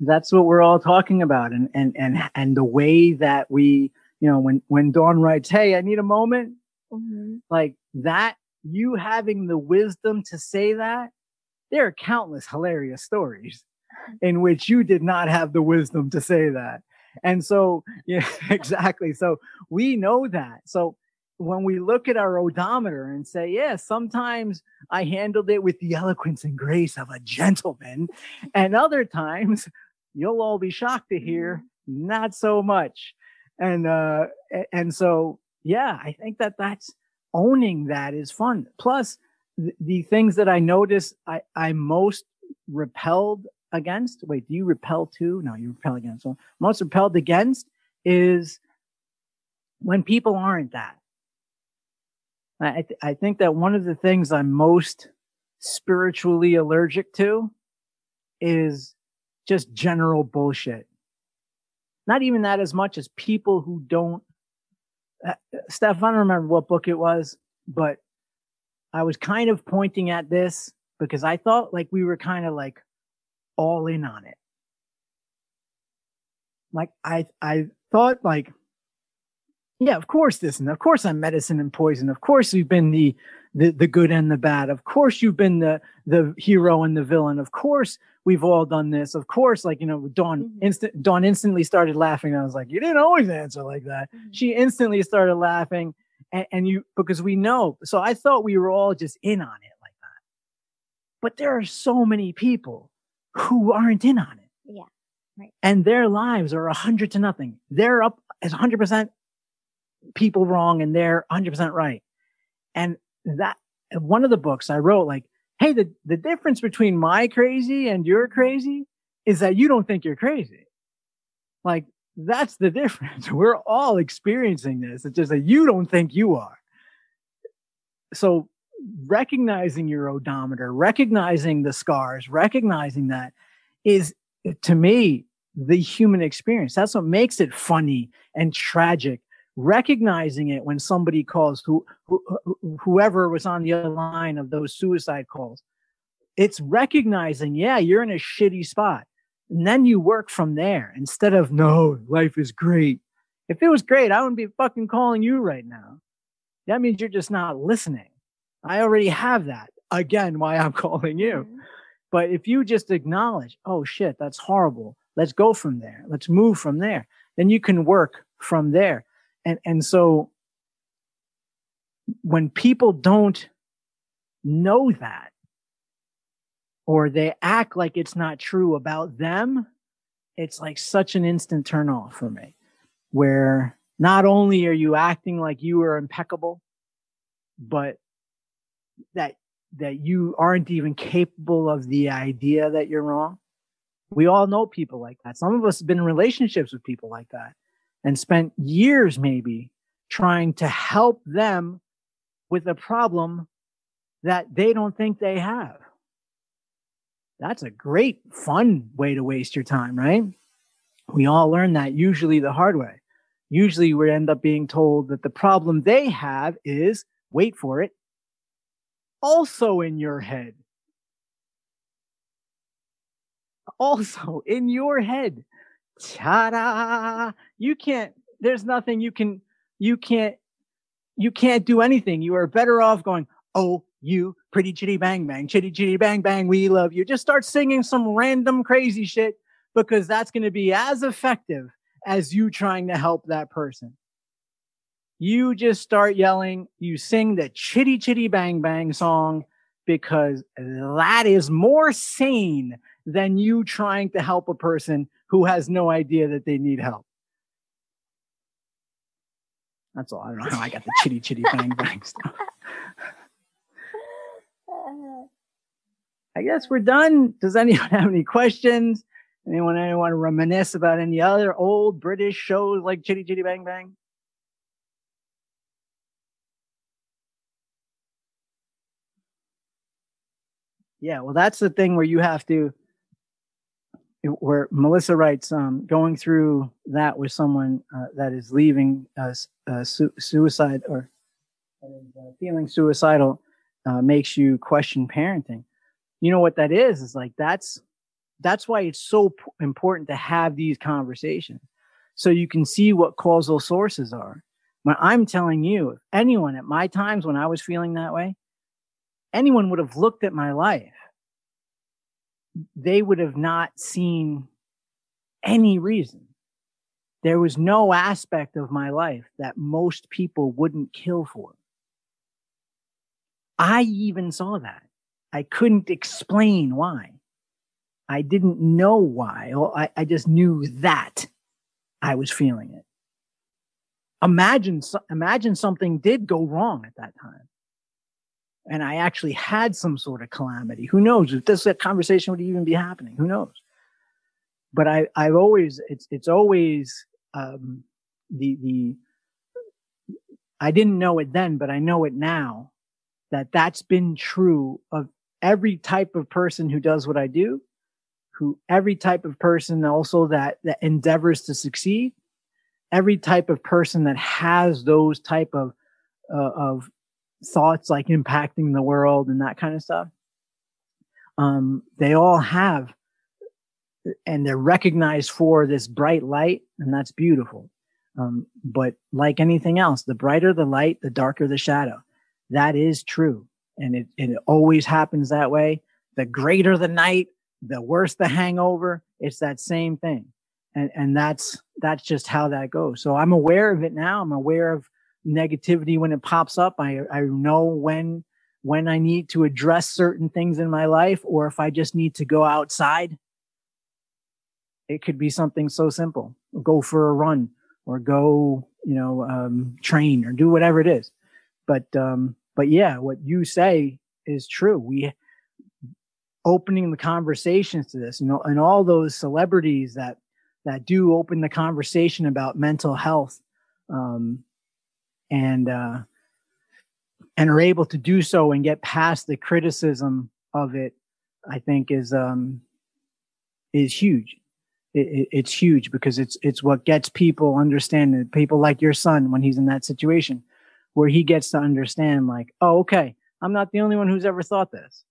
that's what we're all talking about and and and and the way that we you know when when dawn writes hey i need a moment Mhm. like that you having the wisdom to say that there are countless hilarious stories in which you did not have the wisdom to say that. And so yeah exactly. So we know that. So when we look at our odometer and say yeah sometimes i handled it with the eloquence and grace of a gentleman and other times you'll all be shocked to hear not so much. And uh and so yeah i think that that's owning that is fun. Plus the, things that i notice i i most repelled against wait do you repel too? No you repel against. So most repelled against is when people aren't that. I th- i think that one of the things i'm most spiritually allergic to is just general bullshit. Not even that as much as people who don't Uh, Steph, I don't remember what book it was, but I was kind of pointing at this because I thought like we were kind of like all in on it. Like I, I thought like, yeah, of course this and of course I'm medicine and poison. Of course we've been the, the, the good and the bad. Of course you've been the, the hero and the villain. Of course we've all done this. Of course, like, you know, Dawn Mhm. instant, Dawn instantly started laughing. I was like, you didn't always answer like that Mhm. she instantly started laughing and, and you because we know so i thought we were all just in on it like that but there are so many people who aren't in on it Yeah, right. and their lives are a hundred to nothing they're up as 100% people wrong and they're 100% right and that one of the books i wrote like hey, the, the difference between my crazy and your crazy is that you don't think you're crazy. Like that's the difference. We're all experiencing this. It's just that you don't think you are. So recognizing your odometer, recognizing the scars, recognizing that is to me the human experience. That's what makes it funny and tragic. Recognizing it when somebody calls who, who whoever was on the other line of those suicide calls. It's recognizing, yeah, you're in a shitty spot. And then you work from there instead of, no, life is great. If it was great, I wouldn't be fucking calling you right now. That means you're just not listening. I already have that. Again, why I'm calling you. Mm-hmm. But if you just acknowledge, oh shit, that's horrible. Let's go from there. Let's move from there. Then you can work from there. And, and so when people don't know that, or they act like it's not true about them, it's like such an instant turn off for me. Where not only are you acting like you are impeccable, but that that you aren't even capable of the idea that you're wrong. We all know people like that. Some of us have been in relationships with people like that and spent years maybe trying to help them with a problem that they don't think they have. That's a great, fun way to waste your time, right? We all learn that usually the hard way. Usually we end up being told that the problem they have is, wait for it, also in your head. Also in your head. Ta-da! You can't, there's nothing you can, you can't, you can't do anything. You are better off going, oh, you pretty chitty bang bang, chitty chitty bang bang, we love you. Just start singing some random crazy shit because that's going to be as effective as you trying to help that person. You just start yelling, you sing the chitty chitty bang bang song because that is more sane than you trying to help a person who has no idea that they need help. That's all. I don't know how I got the chitty chitty bang bang stuff. I guess we're done. Does anyone have any questions? Anyone, anyone want to reminisce about any other old British shows like Chitty Chitty Bang Bang? Yeah, well, that's the thing where you have to, where Melissa writes, um, going through that with someone uh, that is leaving uh, uh, su- suicide or uh, feeling suicidal uh, makes you question parenting. You know what that is? Is like that's that's why it's so p- important to have these conversations so you can see what causal sources are. When i'm telling you anyone at my times when i was feeling that way anyone would have looked at my life they would have not seen any reason there was no aspect of my life that most people wouldn't kill for i even saw that I couldn't explain why. I didn't know why. I, I just knew that I was feeling it. Imagine, imagine something did go wrong at that time. And I actually had some sort of calamity. Who knows if this conversation would even be happening? Who knows? But I, I've always, it's, it's always, um, the, the, I didn't know it then, but I know it now that that's been true of every type of person who does what I do, who every type of person also that that endeavors to succeed, every type of person that has those type of uh, of thoughts like impacting the world and that kind of stuff. Um, they all have, and they're recognized for this bright light, and that's beautiful. Um, but like anything else, the brighter the light, the darker the shadow. That is true and it, it always happens that way. The greater the night, the worse the hangover. It's that same thing. And, and that's, that's just how that goes. So I'm aware of it now. I'm aware of negativity when it pops up. I, I know when, when I need to address certain things in my life or if I just need to go outside. It could be something so simple. Go for a run or go, you know, um, train or do whatever it is. But, um, but yeah, what you say is true. We, opening the conversations to this, and, and all those celebrities that that do open the conversation about mental health, um, and uh, and are able to do so and get past the criticism of it, I think is um, is huge. It, it, it's huge because it's it's what gets people understanding. People like your son when he's in that situation, where he gets to understand, like, oh, okay, I'm not the only one who's ever thought this.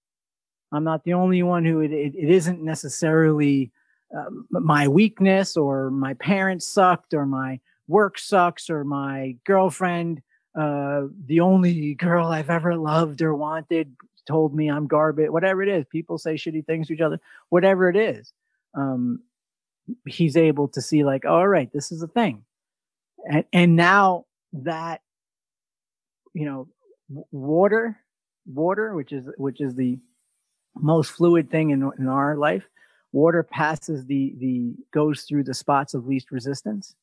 I'm not the only one who it, it, it isn't necessarily uh, my weakness or my parents sucked or my work sucks or my girlfriend uh, the only girl I've ever loved or wanted told me I'm garbage, whatever it is. People say shitty things to each other, whatever it is. Um, he's able to see like, oh, all right, this is a thing. And, and now that, you know, water, water, which is, which is the most fluid thing in, in our life, water passes the, the, goes through the spots of least resistance.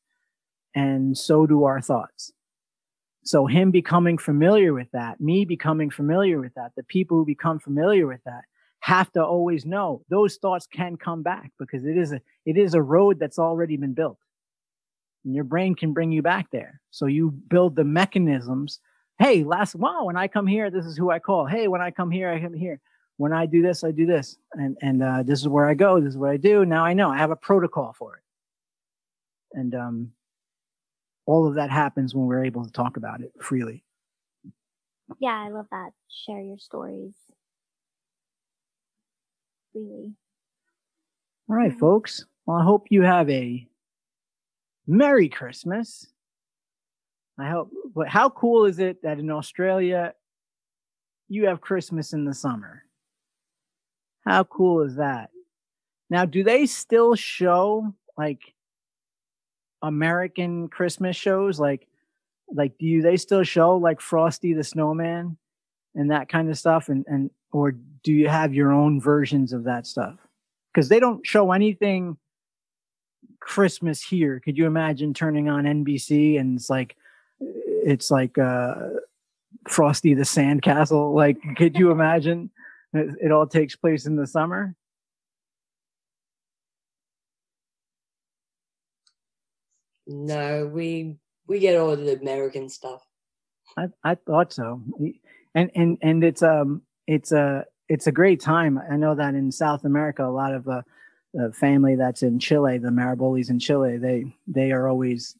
And so do our thoughts so him becoming familiar with that, me becoming familiar with that, the people who become familiar with that have to always know those thoughts can come back because it is a it is a road that's already been built. And your brain can bring you back there. So you build the mechanisms. Hey, last wow, when I come here, this is who I call. Hey, when I come here, I come here. When I do this, I do this. And and uh, this is where I go, this is what I do. Now I know I have a protocol for it. And um all of that happens when we're able to talk about it freely. Yeah, I love that. Share your stories. Really. All right, mm-hmm. folks. Well, I hope you have a Merry Christmas. I hope, but how cool is it that in Australia you have Christmas in the summer? How cool is that? Now, do they still show like American Christmas shows? Like, like do they still show like Frosty the Snowman and that kind of stuff? And and or do you have your own versions of that stuff? Because they don't show anything Christmas here. Could you imagine turning on NBC and it's like it's like uh Frosty the Sandcastle? Like, could you imagine? It, it all takes place in the summer. No, we we get all the American stuff. I I thought so, and and and it's um it's a it's a great time. I know that in South America, a lot of uh, the family that's in Chile, the Marabolis in Chile, they they are always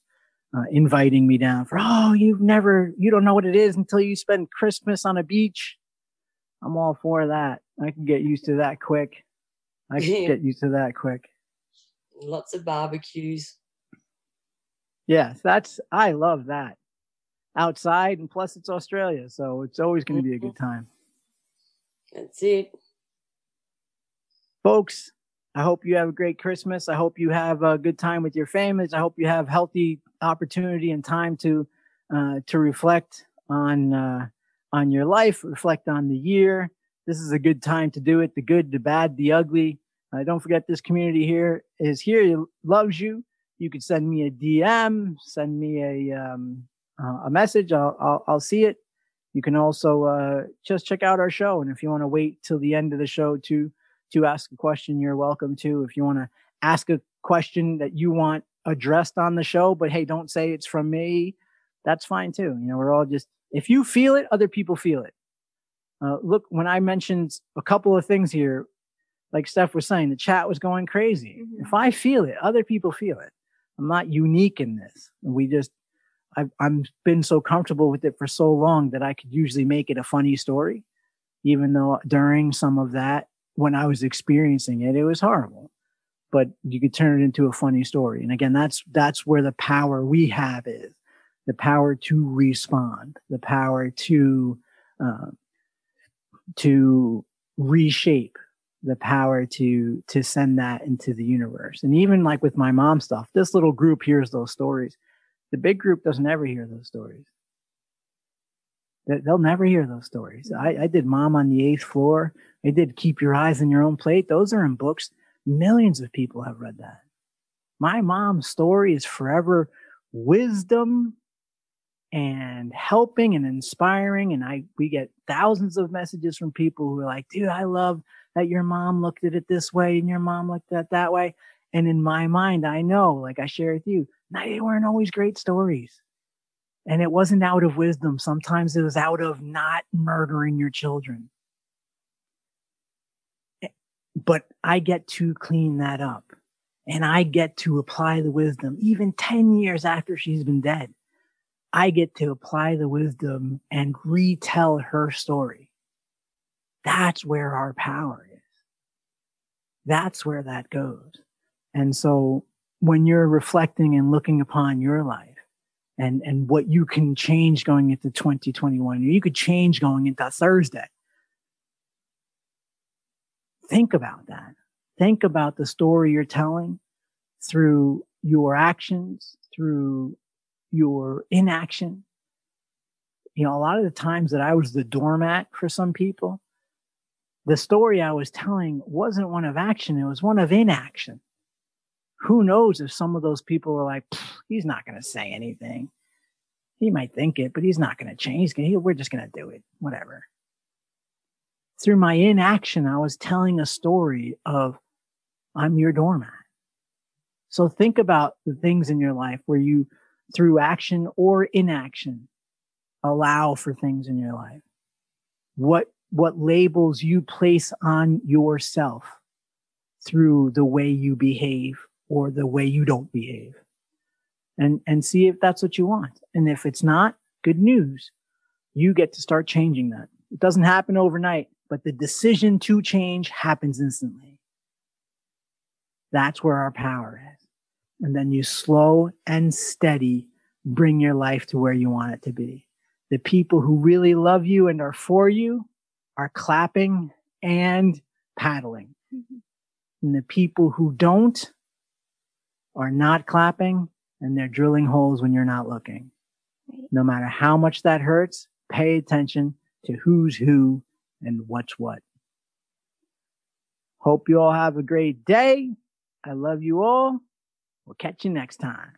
uh, inviting me down for. Oh, you've never, you don't know what it is until you spend Christmas on a beach. I'm all for that. I can get used to that quick. I can get used to that quick. Lots of barbecues. Yes, that's I love that. Outside and plus it's Australia, so it's always going to be a good time. That's it. Folks, I hope you have a great Christmas. I hope you have a good time with your families. I hope you have healthy opportunity and time to uh, to reflect on uh, on your life, reflect on the year. This is a good time to do it. The good, the bad, the ugly. Uh, don't forget this community here is here, loves you you could send me a DM, send me a um, uh, a message. I'll, I'll, I'll see it. You can also uh, just check out our show, and if you want to wait till the end of the show to to ask a question, you're welcome to. If you want to ask a question that you want addressed on the show, but hey, don't say it's from me. That's fine too. You know, we're all just if you feel it, other people feel it. Uh, look, when I mentioned a couple of things here, like Steph was saying, the chat was going crazy. Mm-hmm. If I feel it, other people feel it. I'm not unique in this. We just, I've, I'm been so comfortable with it for so long that I could usually make it a funny story, even though during some of that, when I was experiencing it, it was horrible. But you could turn it into a funny story. And again, that's that's where the power we have is the power to respond, the power to uh, to reshape the power to to send that into the universe. And even like with my mom stuff this little group hears those stories. The big group doesn't ever hear those stories. They'll never hear those stories. I, I did mom on the eighth floor. I did keep your eyes on your own plate. Those are in books. Millions of people have read that. My mom's story is forever wisdom and helping and inspiring. And i we get thousands of messages from people who are like dude i love that your mom looked at it this way and your mom looked at it that way. And in my mind, I know, like I share with you, they weren't always great stories. And it wasn't out of wisdom. Sometimes it was out of not murdering your children. Eh, but I get to clean that up and I get to apply the wisdom even 10 years after she's been dead. I get to apply the wisdom and retell her story. That's where our power is. That's where that goes. And so when you're reflecting and looking upon your life and, and what you can change going into 2021, you could change going into Thursday. Think about that. Think about the story you're telling through your actions, through your inaction. You know, a lot of the times that I was the doormat for some people, the story I was telling wasn't one of action, it was one of inaction. Who knows if some of those people were like, he's not going to say anything. He might think it, but he's not going to change. Gonna, we're just going to do it, whatever. Through my inaction, I was telling a story of I'm your doormat. So think about the things in your life where you, through action or inaction, allow for things in your life. What, what labels you place on yourself through the way you behave or the way you don't behave and, and see if that's what you want. And if it's not, good news. You get to start changing that. It doesn't happen overnight, but the decision to change happens instantly. That's where our power is and then you slow and steady bring your life to where you want it to be. The people who really love you and are for you are clapping and paddling. Mm-hmm. And the people who don't are not clapping and they're drilling holes when you're not looking. Right. No matter how much that hurts, pay attention to who's who and what's what. Hope you all have a great day. I love you all. We'll catch you next time.